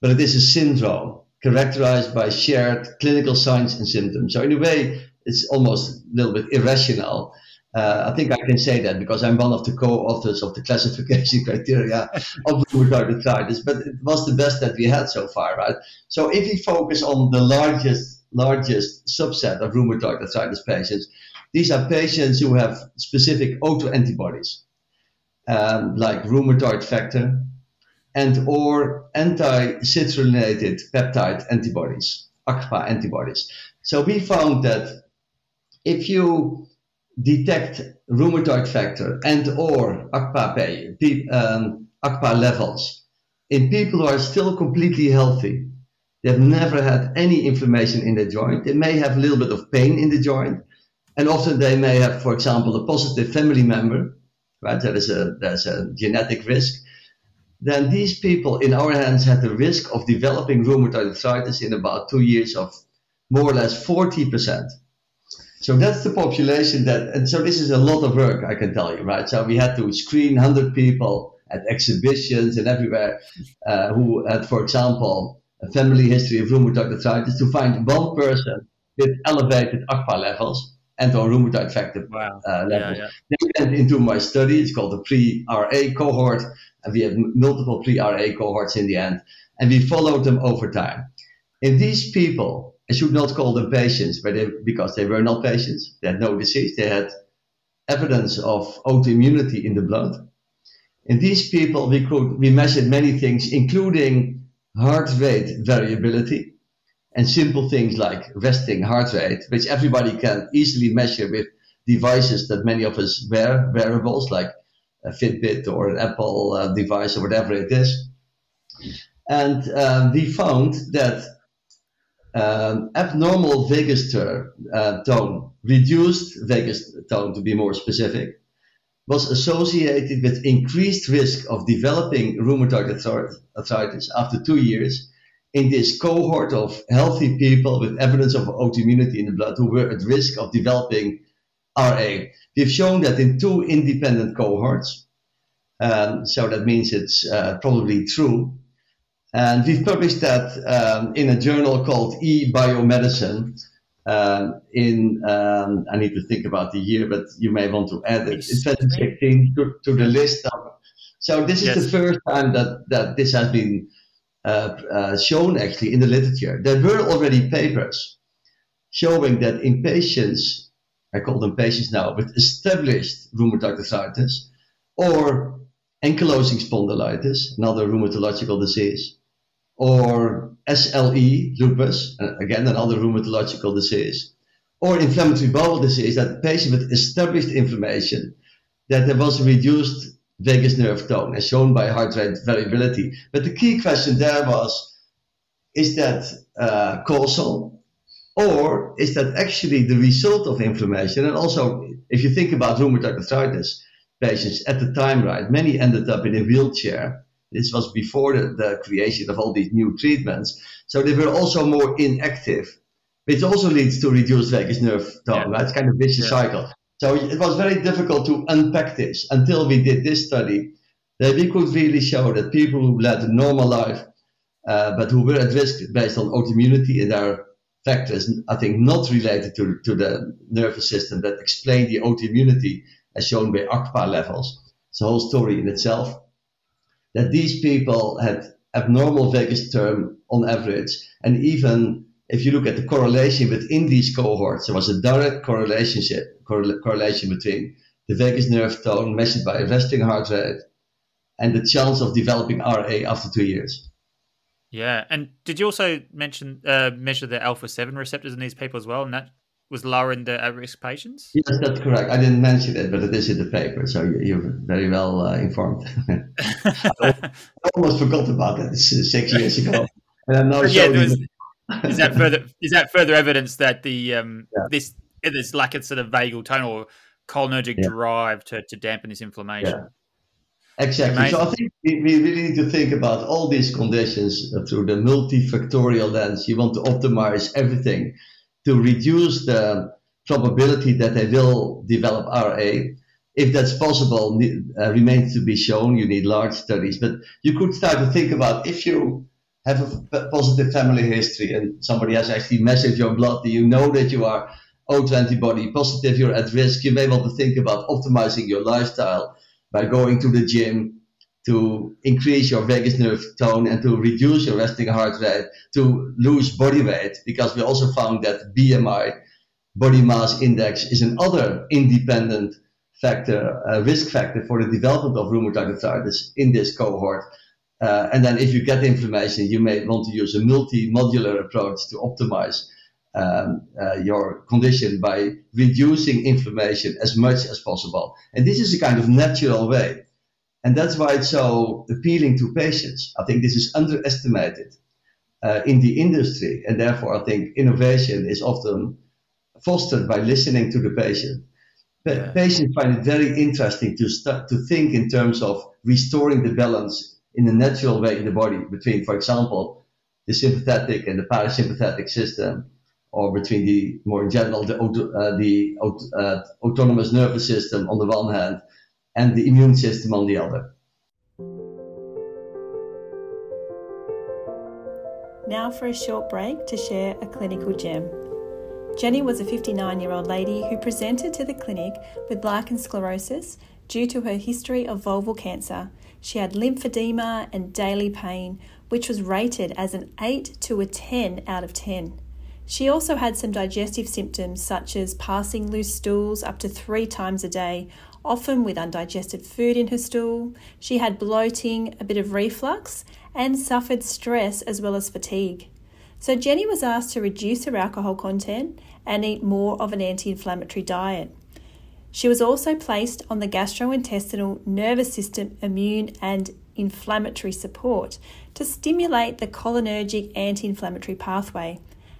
but it is a syndrome characterized by shared clinical signs and symptoms. So in a way, it's almost a little bit irrational. Uh, I think I can say that because I'm one of the co-authors of the classification criteria of rheumatoid arthritis, but it was the best that we had so far, right? So if we focus on the largest largest subset of rheumatoid arthritis patients, these are patients who have specific autoantibodies um, like rheumatoid factor and or anti-citrullinated peptide antibodies, ACPA antibodies. So we found that if you detect rheumatoid factor and or ACPA, um, ACPA levels in people who are still completely healthy, they've never had any inflammation in the joint, they may have a little bit of pain in the joint, and often they may have, for example, a positive family member right? There is a there's a genetic risk. Then these people in our hands had the risk of developing rheumatoid arthritis in about two years of more or less 40%. So that's the population that, and so this is a lot of work, I can tell you, right? So we had to screen 100 people at exhibitions and everywhere uh, who had, for example, a family history of rheumatoid arthritis to find one person with elevated ACPA levels and or rheumatoid factor wow. uh, levels. Yeah, yeah. They went into my study. It's called the pre-RA cohort, and we had multiple pre-RA cohorts in the end, and we followed them over time. In these people, I should not call them patients, but they, because they were not patients, they had no disease, they had evidence of autoimmunity in the blood. In these people, we could we measured many things, including heart rate variability and simple things like resting heart rate, which everybody can easily measure with devices that many of us wear, wearables like a Fitbit or an Apple uh, device or whatever it is. And um, we found that um, abnormal vagus uh, tone, reduced vagus tone to be more specific, was associated with increased risk of developing rheumatoid arthritis after two years in this cohort of healthy people with evidence of autoimmunity in the blood who were at risk of developing RA. We've shown that in two independent cohorts, um, so that means it's uh, probably true. And we've published that um, in a journal called eBiomedicine. Um, in um, I need to think about the year, but you may want to add it. It's 2016 to, to the list. Of, so this is yes. the first time that that this has been uh, uh, shown actually in the literature. There were already papers showing that in patients, I call them patients now, with established rheumatoid arthritis or ankylosing spondylitis, another rheumatological disease, or SLE, lupus, uh, again, another rheumatological disease, or inflammatory bowel disease, that the patient with established inflammation, that there was reduced vagus nerve tone as shown by heart rate variability. But the key question there was, is that uh, causal or is that actually the result of inflammation? And also, if you think about rheumatoid arthritis patients at the time, right, many ended up in a wheelchair this was before the, the creation of all these new treatments. So they were also more inactive, which also leads to reduced vagus nerve tone, yeah. right? It's kind of vicious yeah. cycle. So it was very difficult to unpack this until we did this study that we could really show that people who led a normal life, uh, but who were at risk based on autoimmunity and their factors, I think not related to, to the nervous system that explain the autoimmunity as shown by ACPA levels. It's a whole story in itself that these people had abnormal vagus term on average. And even if you look at the correlation within these cohorts, there was a direct correlation, correlation between the vagus nerve tone measured by resting heart rate and the chance of developing RA after two years. Yeah, and did you also mention uh, measure the alpha seven receptors in these people as well, and that was lower in the at-risk patients? Yes, that's correct. I didn't mention it, but it is in the paper, so you're very well uh, informed. I almost forgot about that. It's six years ago, and I'm now yeah, was, is that further is that further evidence that the um, yeah. this this lack of sort of vagal tone or cholinergic yeah. drive to, to dampen this inflammation? Yeah. Exactly. Amazing. So I think we, we really need to think about all these conditions through the multifactorial lens. You want to optimize everything to reduce the probability that they will develop RA. If that's possible, uh, remains to be shown. You need large studies, but you could start to think about if you have a positive family history and somebody has actually measured your blood, you know that you are autoantibody positive, you're at risk. You may want to think about optimizing your lifestyle by going to the gym, to increase your vagus nerve tone and to reduce your resting heart rate, to lose body weight, because we also found that BMI, body mass index, is another independent factor, risk factor for the development of rheumatoid arthritis in this cohort. Uh, and then if you get inflammation, you may want to use a multi-modular approach to optimize um, uh, your condition by reducing inflammation as much as possible. And this is a kind of natural way and that's why it's so appealing to patients. I think this is underestimated uh, in the industry. And therefore, I think innovation is often fostered by listening to the patient. But yeah. patients find it very interesting to start to think in terms of restoring the balance in a natural way in the body between, for example, the sympathetic and the parasympathetic system, or between the more in general the, uh, the uh, autonomous nervous system on the one hand and the immune system on the other. Now for a short break to share a clinical gem. Jenny was a 59 year old lady who presented to the clinic with lichen sclerosis due to her history of vulval cancer. She had lymphedema and daily pain, which was rated as an 8 to a 10 out of 10. She also had some digestive symptoms such as passing loose stools up to three times a day, often with undigested food in her stool. She had bloating, a bit of reflux, and suffered stress as well as fatigue. So Jenny was asked to reduce her alcohol content and eat more of an anti inflammatory diet. She was also placed on the gastrointestinal nervous system immune and inflammatory support to stimulate the cholinergic anti inflammatory pathway,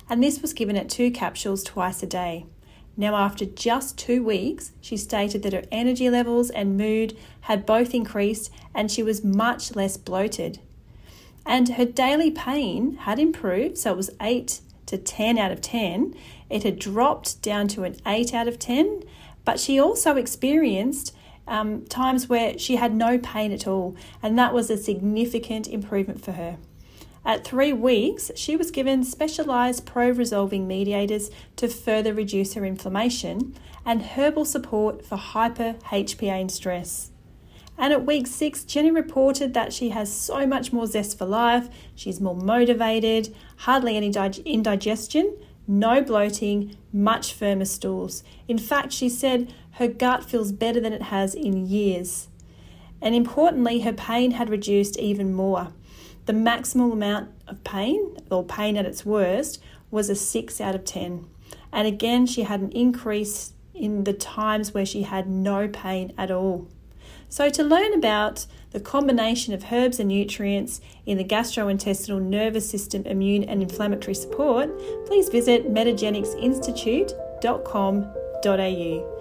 and this was given at two capsules twice a day. Now, after just two weeks, she stated that her energy levels and mood had both increased and she was much less bloated. And her daily pain had improved, so it was 8 to 10 out of 10. It had dropped down to an 8 out of 10, but she also experienced um, times where she had no pain at all, and that was a significant improvement for her. At three weeks, she was given specialised pro resolving mediators to further reduce her inflammation and herbal support for hyper HPA and stress. And at week six, Jenny reported that she has so much more zest for life, she's more motivated, hardly any indigestion, no bloating, much firmer stools. In fact, she said her gut feels better than it has in years. And importantly, her pain had reduced even more. The maximal amount of pain, or pain at its worst, was a 6 out of 10. And again, she had an increase in the times where she had no pain at all. So, to learn about the combination of herbs and nutrients in the gastrointestinal nervous system immune and inflammatory support, please visit metagenics.institute.com.au.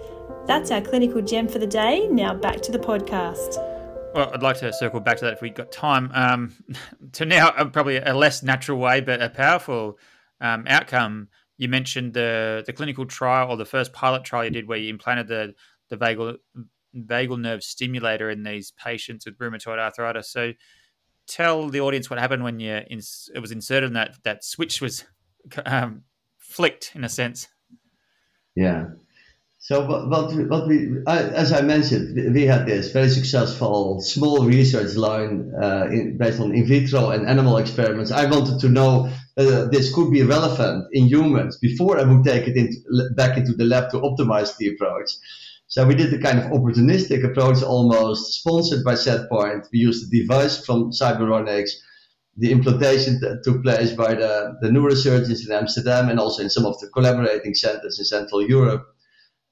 That's our clinical gem for the day. Now back to the podcast. Well, I'd like to circle back to that if we have got time. Um, to now, uh, probably a less natural way, but a powerful um, outcome. You mentioned the the clinical trial or the first pilot trial you did, where you implanted the the vagal vagal nerve stimulator in these patients with rheumatoid arthritis. So, tell the audience what happened when you ins- it was inserted and that that switch was um, flicked in a sense. Yeah. So what, what, what we, as I mentioned, we had this very successful small research line uh, in, based on in vitro and animal experiments. I wanted to know uh, this could be relevant in humans before I would take it into, back into the lab to optimize the approach. So we did a kind of opportunistic approach, almost sponsored by SetPoint. We used a device from Cyberonics. The implantation took place by the, the neurosurgeons in Amsterdam and also in some of the collaborating centers in Central Europe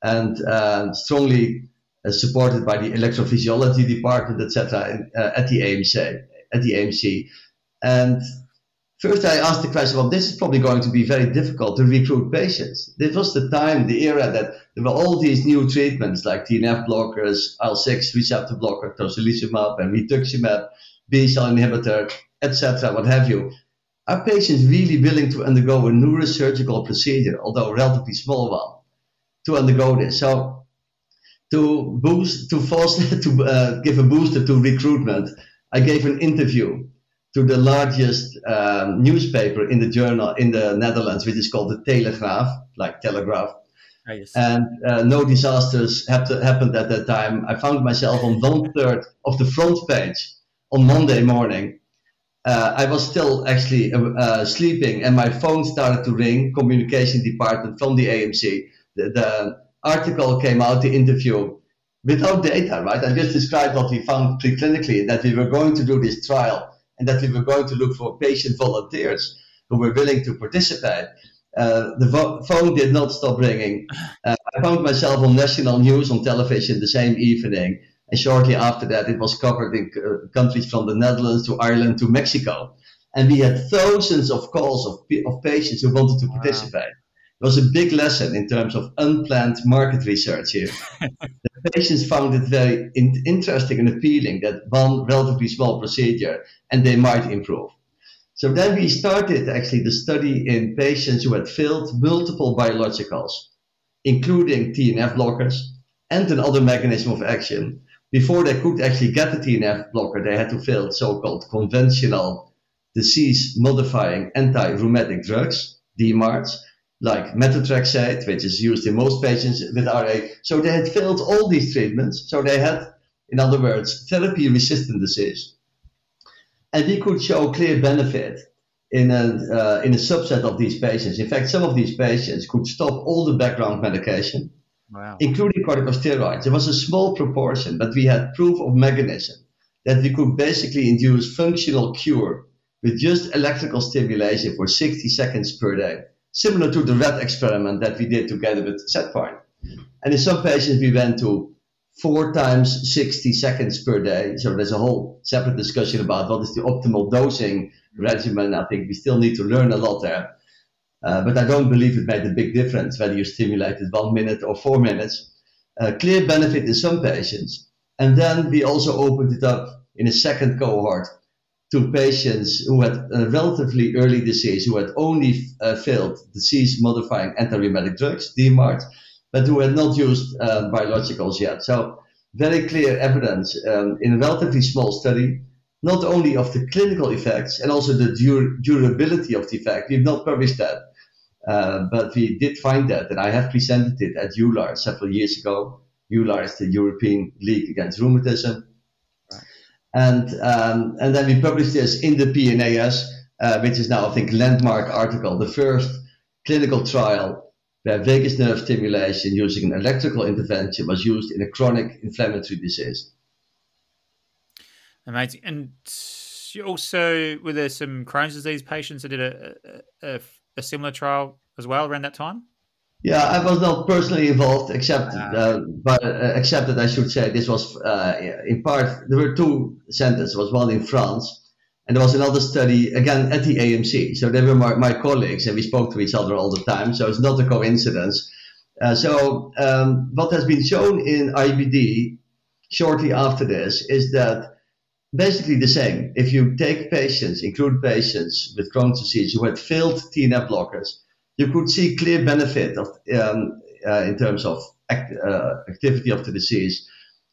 and uh, strongly uh, supported by the electrophysiology department, etc., uh, at the AMC. At the AMC, and first I asked the question, well, this is probably going to be very difficult to recruit patients. This was the time, the era that there were all these new treatments like TNF blockers, IL-6 receptor blocker, tocilizumab, and rituximab, B-cell inhibitor, etc., what have you. Are patients really willing to undergo a neurosurgical procedure, although a relatively small one? To undergo this. So to boost, to foster, to uh, give a booster to recruitment, I gave an interview to the largest um, newspaper in the journal in the Netherlands, which is called the Telegraaf, like Telegraph. Oh, yes. And uh, no disasters happened at that time. I found myself on one third of the front page on Monday morning. Uh, I was still actually uh, uh sleeping, and my phone started to ring. Communication department from the AMC the, the article came out, the interview, without data, right? I just described what we found preclinically, that we were going to do this trial and that we were going to look for patient volunteers who were willing to participate. Uh, the vo- phone did not stop ringing. Uh, I found myself on national news on television the same evening. And shortly after that, it was covered in uh, countries from the Netherlands to Ireland to Mexico. And we had thousands of calls of, of patients who wanted to participate was a big lesson in terms of unplanned market research here. the patients found it very in- interesting and appealing that one relatively small procedure and they might improve. So then we started actually the study in patients who had failed multiple biologicals, including TNF blockers and another mechanism of action. Before they could actually get the TNF blocker, they had to fail so-called conventional disease-modifying anti-rheumatic drugs, DMARDs, like methotrexate, which is used in most patients with RA. So they had failed all these treatments. So they had, in other words, therapy resistant disease. And we could show clear benefit in a, uh, in a subset of these patients. In fact, some of these patients could stop all the background medication, wow. including corticosteroids. It was a small proportion, but we had proof of mechanism that we could basically induce functional cure with just electrical stimulation for 60 seconds per day similar to the rat experiment that we did together with SetPoint. And in some patients, we went to four times 60 seconds per day. So there's a whole separate discussion about what is the optimal dosing regimen. I think we still need to learn a lot there. Uh, but I don't believe it made a big difference whether you stimulated one minute or four minutes. Uh, clear benefit in some patients. And then we also opened it up in a second cohort to patients who had a relatively early disease, who had only uh, failed disease modifying anti-rheumatic drugs, DMARD, but who had not used uh, biologicals yet. So very clear evidence um, in a relatively small study, not only of the clinical effects and also the dur- durability of the effect. We've not published that, uh, but we did find that, and I have presented it at EULAR several years ago. EULAR is the European League Against Rheumatism. And, um, and then we published this in the PNAS, uh, which is now, I think, landmark article, the first clinical trial where vagus nerve stimulation using an electrical intervention was used in a chronic inflammatory disease. Amazing. And you also, were there some Crohn's disease patients that did a, a, a similar trial as well around that time? Yeah, I was not personally involved, except ah. uh, but uh, except that I should say this was uh, in part there were two centers. There was one in France, and there was another study again at the AMC. So they were my, my colleagues, and we spoke to each other all the time. So it's not a coincidence. Uh, so um, what has been shown in IBD shortly after this is that basically the same. If you take patients, include patients with Crohn's disease who had failed TNF blockers you could see clear benefit of, um, uh, in terms of act, uh, activity of the disease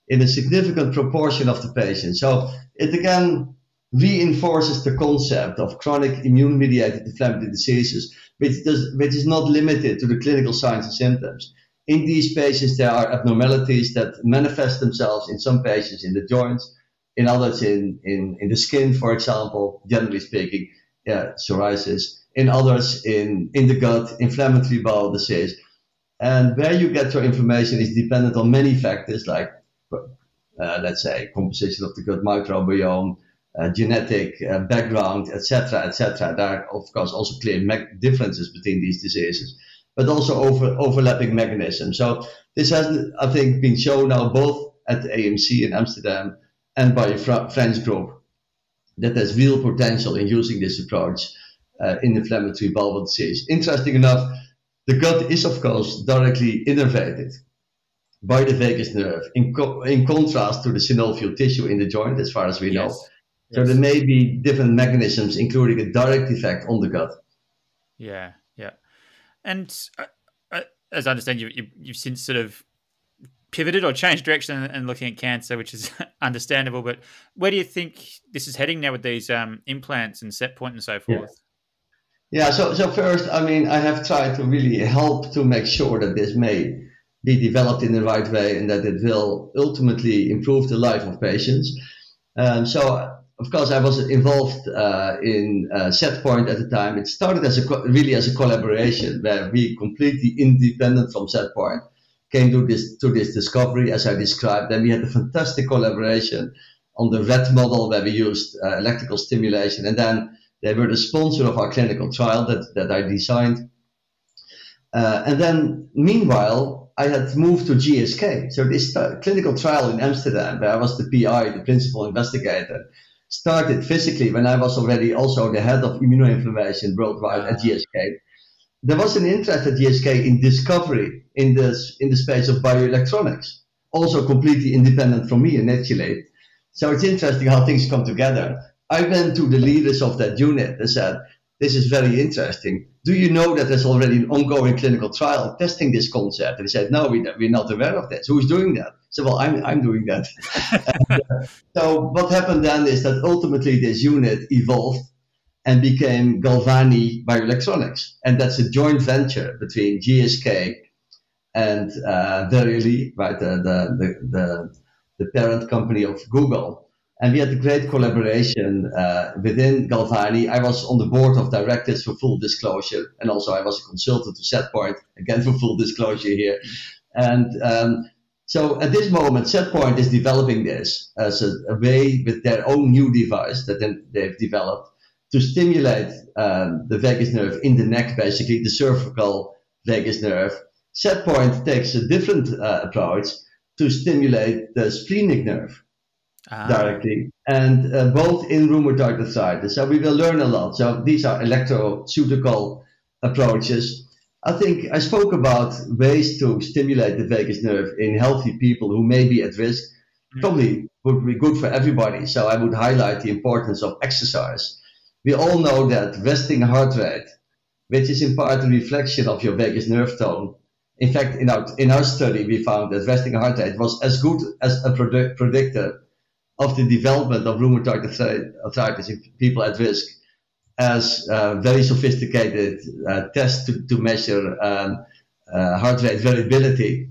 in a significant proportion of the patients. So it again reinforces the concept of chronic immune-mediated inflammatory diseases, which, does, which is not limited to the clinical signs and symptoms. In these patients, there are abnormalities that manifest themselves in some patients in the joints, in others in, in, in the skin, for example, generally speaking, yeah, psoriasis in others in, in the gut, inflammatory bowel disease. And where you get your information is dependent on many factors like, uh, let's say, composition of the gut microbiome, uh, genetic uh, background, etc., etc. There are, of course, also clear me- differences between these diseases, but also over, overlapping mechanisms. So this has, I think, been shown now both at the AMC in Amsterdam and by a fr- French group that there's real potential in using this approach uh, in inflammatory bowel disease. Interesting enough, the gut is, of course, directly innervated by the vagus nerve, in, co- in contrast to the synovial tissue in the joint, as far as we know. So yes. there may be different mechanisms, including a direct effect on the gut. Yeah, yeah. And uh, uh, as I understand, you, you, you've since sort of pivoted or changed direction and looking at cancer, which is understandable. But where do you think this is heading now with these um, implants and SetPoint and so forth? Yeah, so, so first, I mean, I have tried to really help to make sure that this may be developed in the right way and that it will ultimately improve the life of patients. Um, so, of course, I was involved uh, in uh, SetPoint at the time. It started as a co- really as a collaboration where we completely independent from SetPoint came to this to this discovery as I described. Then we had a fantastic collaboration on the rat model where we used uh, electrical stimulation, and then they were the sponsor of our clinical trial that, that I designed. Uh, and then, meanwhile, I had moved to GSK. So this clinical trial in Amsterdam, where I was the PI, the principal investigator, started physically when I was already also the head of immunoinflammation worldwide at GSK. There was an interest at GSK in discovery in the, in the space of bioelectronics, also completely independent from me initially. So it's interesting how things come together. I went to the leaders of that unit and said, this is very interesting. Do you know that there's already an ongoing clinical trial testing this concept? And they said, no, we, we're not aware of this. Who's doing that? So, well, I'm, I'm doing that. and, uh, so what happened then is that ultimately this unit evolved and became Galvani Bioelectronics. And that's a joint venture between GSK and uh, Verily, right, the, the, the, the, the parent company of Google. And we had a great collaboration uh, within Galvani. I was on the board of directors for full disclosure, and also I was a consultant to SetPoint, again for full disclosure here. And um, so at this moment, SetPoint is developing this as a, a, way with their own new device that they've developed to stimulate um, the vagus nerve in the neck, basically the cervical vagus nerve, SetPoint takes a different uh, approach to stimulate the splenic nerve ah. directly, and uh, both in rheumatoid arthritis. So we will learn a lot. So these are electroceutical approaches. I think I spoke about ways to stimulate the vagus nerve in healthy people who may be at risk. Mm-hmm. Probably would be good for everybody. So I would highlight the importance of exercise. We all know that resting heart rate, which is in part a reflection of your vagus nerve tone. In fact, in our, in our study, we found that resting heart rate was as good as a predict- predictor of the development of rheumatoid arthritis in people at risk as uh, very sophisticated uh, tests to, to measure um, uh, heart rate variability.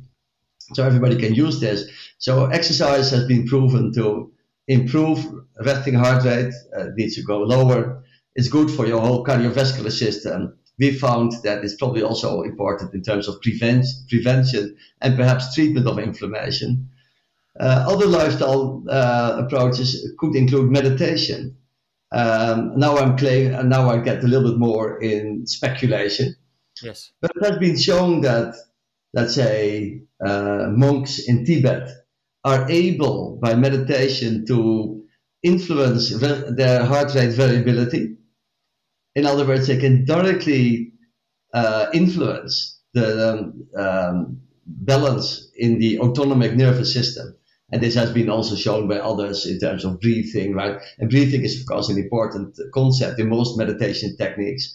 So everybody can use this. So exercise has been proven to improve resting heart rate. Uh, needs to go lower. It's good for your whole cardiovascular system. We found that it's probably also important in terms of prevent, prevention and perhaps treatment of inflammation. Uh, other lifestyle uh, approaches could include meditation. Um, now I'm claim, now I get a little bit more in speculation. Yes. But it has been shown that, let's say, uh, monks in Tibet are able by meditation to influence their heart rate variability. In other words, they can directly uh, influence the um, um, balance in the autonomic nervous system. And this has been also shown by others in terms of breathing, right? And breathing is, of course, an important concept in most meditation techniques.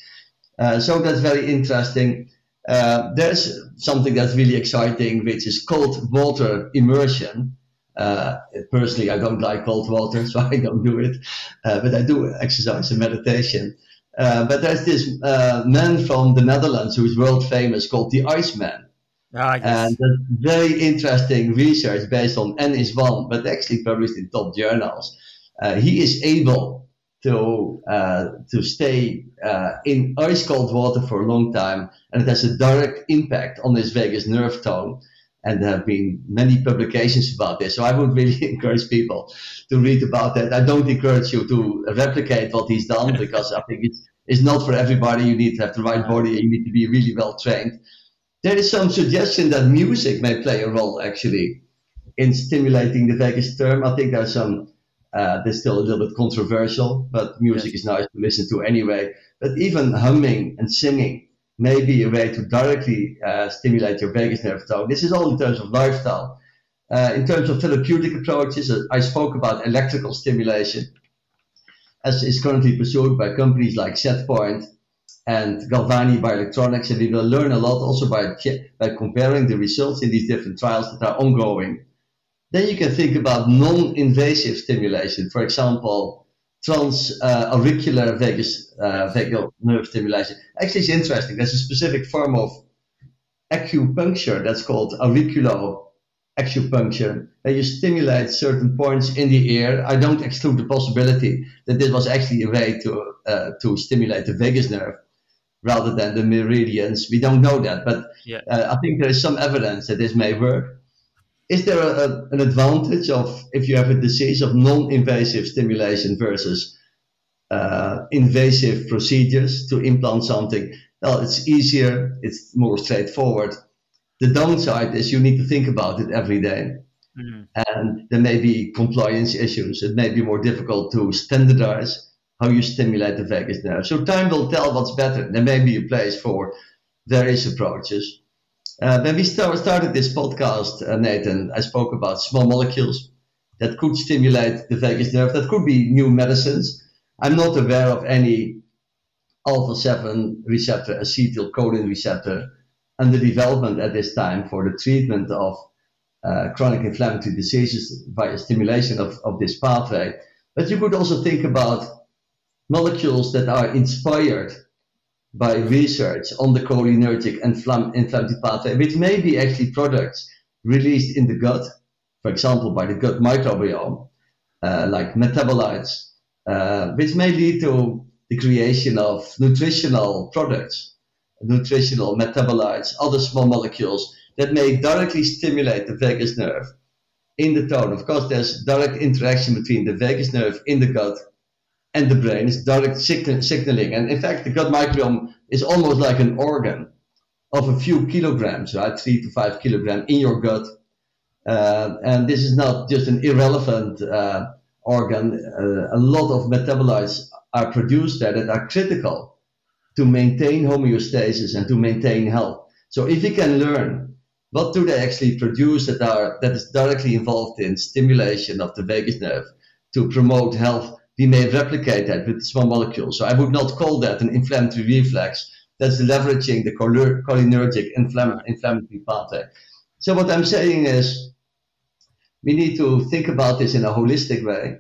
Uh, so that's very interesting. Uh, there's something that's really exciting, which is cold water immersion. Uh, personally, I don't like cold water, so I don't do it. Uh, but I do exercise and meditation. Uh, but there's this uh, man from the Netherlands who is world famous called the Iceman. Ah, and very interesting research based on N is one, but actually published in top journals. Uh, he is able to uh, to stay uh, in ice cold water for a long time, and it has a direct impact on his vagus nerve tone. And there have been many publications about this. So I would really encourage people to read about that. I don't encourage you to replicate what he's done because I think it's, it's not for everybody. You need to have the right body. You need to be really well trained there is some suggestion that music may play a role actually in stimulating the vagus nerve. I think there's some, uh, there's still a little bit controversial, but music yes. is nice to listen to anyway. But even humming and singing may be a way to directly uh, stimulate your vagus nerve tone. This is all in terms of lifestyle. Uh, in terms of therapeutic approaches, uh, I spoke about electrical stimulation, as is currently pursued by companies like SetPoint and Galvani Bioelectronics, and we will learn a lot also by, by comparing the results in these different trials that are ongoing. Then you can think about non-invasive stimulation, for example, trans-auricular uh, vagus, uh, vagal nerve stimulation. Actually, it's interesting. There's a specific form of acupuncture that's called auriculo acupuncture, where you stimulate certain points in the ear. I don't exclude the possibility that this was actually a way to uh, to stimulate the vagus nerve rather than the meridians. We don't know that, but yeah. uh, I think there is some evidence that this may work. Is there a, a, an advantage of if you have a disease of non-invasive stimulation versus uh, invasive procedures to implant something? Well, it's easier, it's more straightforward. The downside is you need to think about it every day. Mm-hmm. And there may be compliance issues. It may be more difficult to standardize how you stimulate the vagus nerve. So time will tell what's better. There may be a place for various approaches. Uh, when we start, started this podcast, uh, Nathan, I spoke about small molecules that could stimulate the vagus nerve. That could be new medicines. I'm not aware of any alpha 7 receptor, acetylcholine receptor, under development at this time for the treatment of uh, chronic inflammatory diseases via stimulation of, of this pathway. But you could also think about molecules that are inspired by research on the cholinergic and inflammatory pathway, which may be actually products released in the gut, for example, by the gut microbiome, uh, like metabolites, uh, which may lead to the creation of nutritional products, nutritional metabolites, other small molecules that may directly stimulate the vagus nerve in the tone. Of course, there's direct interaction between the vagus nerve in the gut and the brain is direct signaling. And in fact, the gut microbiome is almost like an organ of a few kilograms, right? Three to five kilograms in your gut. Uh, and this is not just an irrelevant uh, organ. Uh, a lot of metabolites are produced there that are critical to maintain homeostasis and to maintain health. So if we can learn what do they actually produce that are that is directly involved in stimulation of the vagus nerve to promote health, we may replicate that with small molecules. So I would not call that an inflammatory reflex. That's leveraging the cholinergic inflammatory pathway. So what I'm saying is we need to think about this in a holistic way.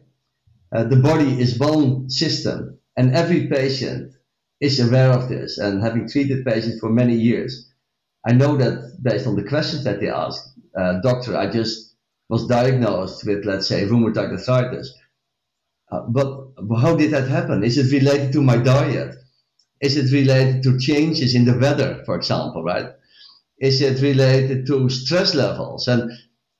Uh, the body is one system, and every patient is aware of this. And having treated patients for many years, I know that based on the questions that they ask, uh, doctor, I just was diagnosed with, let's say, rheumatoid arthritis. Uh, but how did that happen? Is it related to my diet? Is it related to changes in the weather, for example, right? Is it related to stress levels? And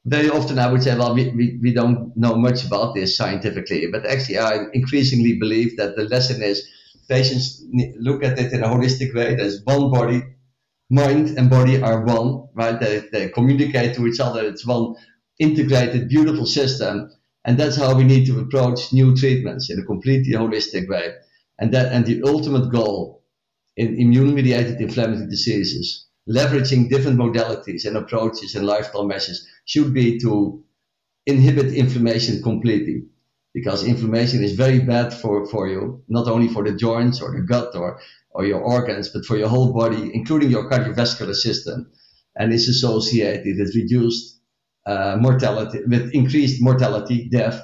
very often I would say, well, we, we, we don't know much about this scientifically, but actually I increasingly believe that the lesson is patients look at it in a holistic way. There's one body, mind and body are one, right? They, they communicate to each other. It's one integrated, beautiful system. And that's how we need to approach new treatments in a completely holistic way. And that, and the ultimate goal in immune mediated inflammatory diseases, leveraging different modalities and approaches and lifestyle measures should be to inhibit inflammation completely because inflammation is very bad for, for you, not only for the joints or the gut or, or your organs, but for your whole body, including your cardiovascular system. And it's associated with reduced uh, mortality, with increased mortality, death,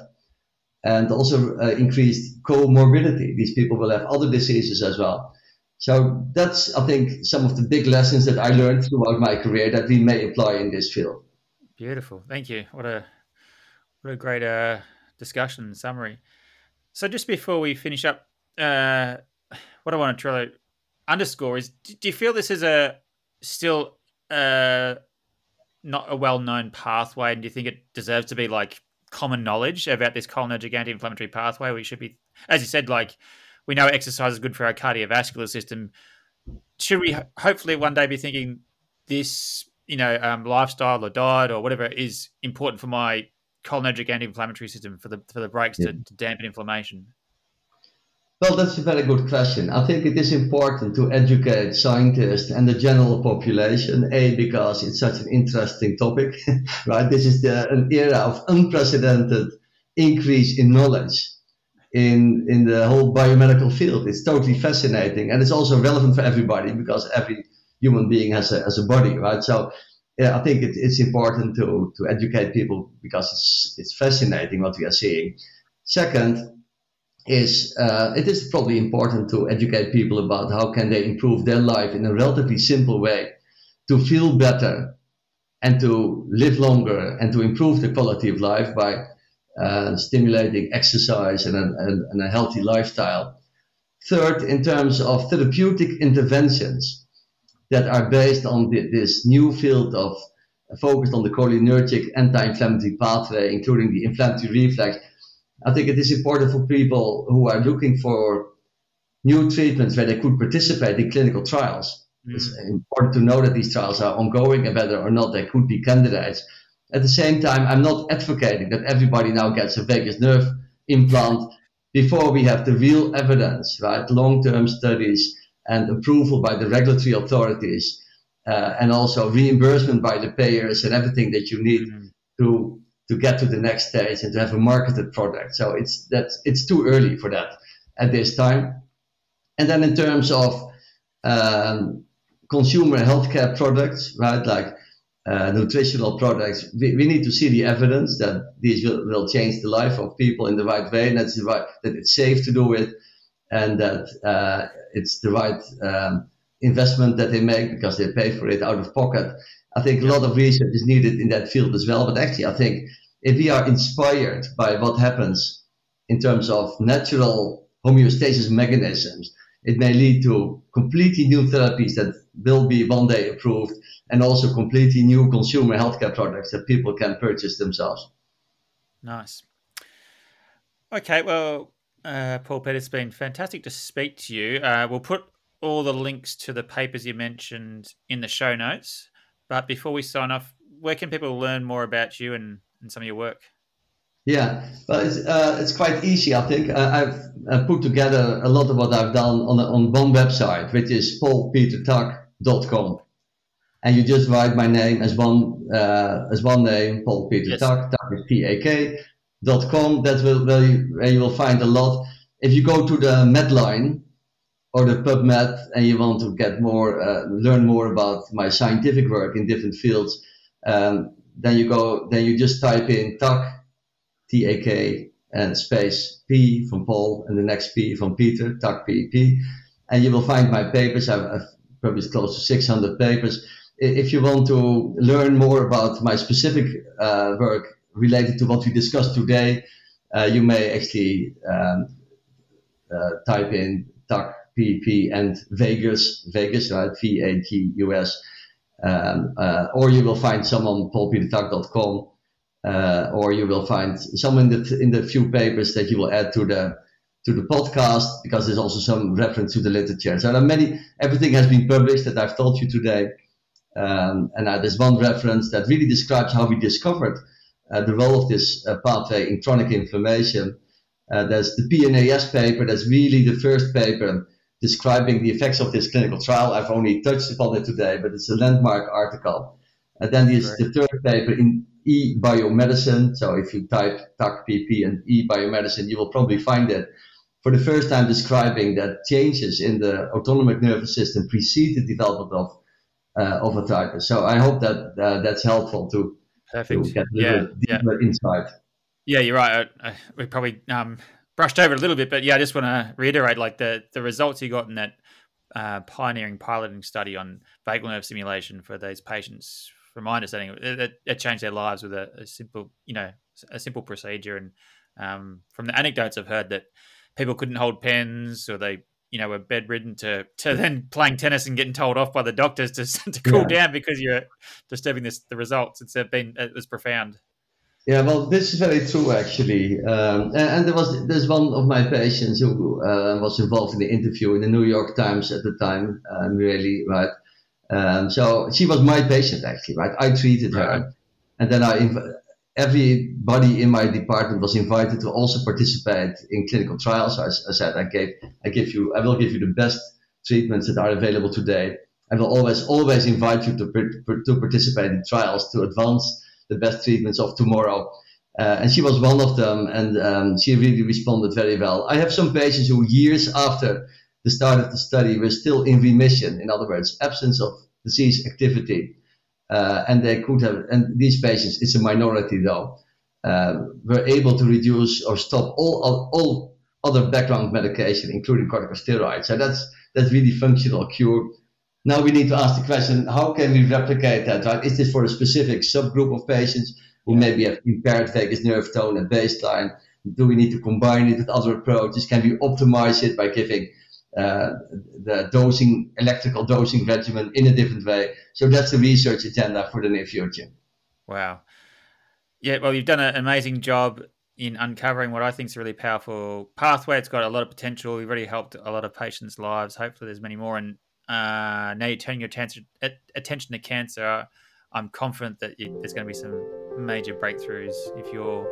and also uh, increased comorbidity. These people will have other diseases as well. So that's, I think, some of the big lessons that I learned throughout my career that we may apply in this field. Beautiful. Thank you. What a what a great uh, discussion and summary. So just before we finish up, uh, what I want to try to underscore is: Do you feel this is a still uh, not a well-known pathway, and do you think it deserves to be like common knowledge about this cholinergic anti-inflammatory pathway? We should be, as you said, like we know exercise is good for our cardiovascular system. Should we hopefully one day be thinking this you know, um, lifestyle or diet or whatever is important for my cholinergic anti-inflammatory system for the for the brakes yeah. to, to dampen inflammation? Well, that's a very good question. I think it is important to educate scientists and the general population. A, because it's such an interesting topic, right? This is the, an era of unprecedented increase in knowledge in in the whole biomedical field. It's totally fascinating, and it's also relevant for everybody because every human being has a, has a body, right? So yeah, I think it, it's important to, to educate people because it's, it's fascinating what we are seeing. Second is uh, it is probably important to educate people about how can they improve their life in a relatively simple way to feel better and to live longer and to improve the quality of life by uh, stimulating exercise and a, and, and a healthy lifestyle. Third, in terms of therapeutic interventions, that are based on the, this new field of uh, focused on the cholinergic anti-inflammatory pathway, including the inflammatory reflex. I think it is important for people who are looking for new treatments where they could participate in clinical trials. Mm. It's important to know that these trials are ongoing and whether or not they could be candidates. At the same time, I'm not advocating that everybody now gets a vagus nerve implant before we have the real evidence, right? Long-term studies and approval by the regulatory authorities, uh, and also reimbursement by the payers and everything that you need mm-hmm. to to get to the next stage and to have a marketed product. So it's that's it's too early for that at this time. And then in terms of um, consumer healthcare products, right, like uh, nutritional products, we, we need to see the evidence that these will, will change the life of people in the right way, and that's the right, that it's safe to do it, and that uh, it's the right um, investment that they make because they pay for it out of pocket. I think a lot of research is needed in that field as well. But actually, I think if we are inspired by what happens in terms of natural homeostasis mechanisms, it may lead to completely new therapies that will be one day approved and also completely new consumer healthcare products that people can purchase themselves. Nice. Okay, well, uh, Paul Peter, it's been fantastic to speak to you. Uh, we'll put all the links to the papers you mentioned in the show notes. But before we sign off, where can people learn more about you and, and some of your work? Yeah, well, it's, uh, it's quite easy, I think. Uh, I've uh, put together a lot of what I've done on, on one website, which is paulpetertak.com. And you just write my name as one uh, as one name, Paul Peter yes. Tak, Tak is P-A-K, dot com. That will where you, where you will find a lot. If you go to the Medline or the PubMed and you want to get more, uh, learn more about my scientific work in different fields, um, then you go, then you just type in Tak T A K and space P from Paul and the next P from Peter, Tak P P. And you will find my papers. I've, I've published close to 600 papers. If you want to learn more about my specific uh, work related to what we discussed today, uh, you may actually um, uh, type in PP and vagus, vagus, right? V A G U S. Um, uh, or you will find some on paulpetertak.com uh, or you will find some in the in the few papers that you will add to the to the podcast because there's also some reference to the literature. So there are many. Everything has been published that I've told you today, um, and uh, there's one reference that really describes how we discovered uh, the role of this uh, pathway in chronic inflammation. Uh, there's the PNAS paper. That's really the first paper describing the effects of this clinical trial. I've only touched upon it today, but it's a landmark article. And then there's right. the third paper in e-biomedicine. So if you type Tak PP and e-biomedicine, you will probably find it for the first time describing that changes in the autonomic nervous system precede the development of uh, of. So I hope that uh, that's helpful to, Perfect. to get a yeah, deeper yeah. insight. Yeah, you're right. I, I, we probably um, brushed over a little bit, but yeah, I just want to reiterate like the the results you got in that uh, pioneering piloting study on vagal nerve stimulation for those patients from my understanding, it, it changed their lives with a, a, simple, you know, a simple procedure. And um, from the anecdotes I've heard that people couldn't hold pens or they, you know, were bedridden to to then playing tennis and getting told off by the doctors to to cool yeah. down because you're disturbing this the results. It's been it was profound. Yeah, well, this is very true actually. Um, and, and, there was there's one of my patients who uh, was involved in the interview in the New York Times at the time, um, really right. Um, so she was my patient actually, right? I treated her, right. and then I inv- everybody in my department was invited to also participate in clinical trials. So I, I, said, I gave, I give you, I will give you the best treatments that are available today. I will always, always invite you to to participate in trials to advance the best treatments of tomorrow. Uh, and she was one of them, and um, she really responded very well. I have some patients who years after the start of the study were still in remission. In other words, absence of disease activity. Uh, and they could have, and these patients, it's a minority though, uh, were able to reduce or stop all, all other background medication, including corticosteroids. So that's, that's really functional cure. Now we need to ask the question, how can we replicate that, right? Is this for a specific subgroup of patients who maybe have impaired vagus nerve tone at baseline? Do we need to combine it with other approaches? Can we optimize it by giving uh, the dosing, electrical dosing regimen in a different way. So that's the research agenda for the near future. Wow. Yeah, well, you've done an amazing job in uncovering what I think is a really powerful pathway. It's got a lot of potential. You've already helped a lot of patients' lives. Hopefully, there's many more. And uh, now you're turning your attention, attention to cancer. I'm confident that you, there's going to be some major breakthroughs if you're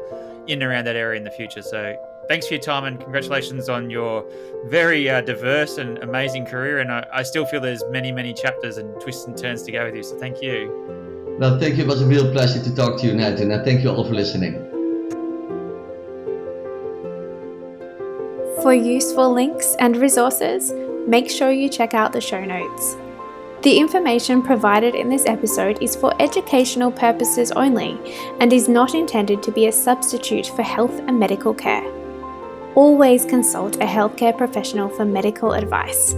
in and around that area in the future. So thanks for your time and congratulations on your very uh, diverse and amazing career. And I, I, still feel there's many, many chapters and twists and turns to go with you. So thank you. Well, thank you. It was a real pleasure to talk to you, Nathan. And thank you all for listening. For useful links and resources, make sure you check out the show notes. The information provided in this episode is for educational purposes only and is not intended to be a substitute for health and medical care always consult a healthcare professional for medical advice.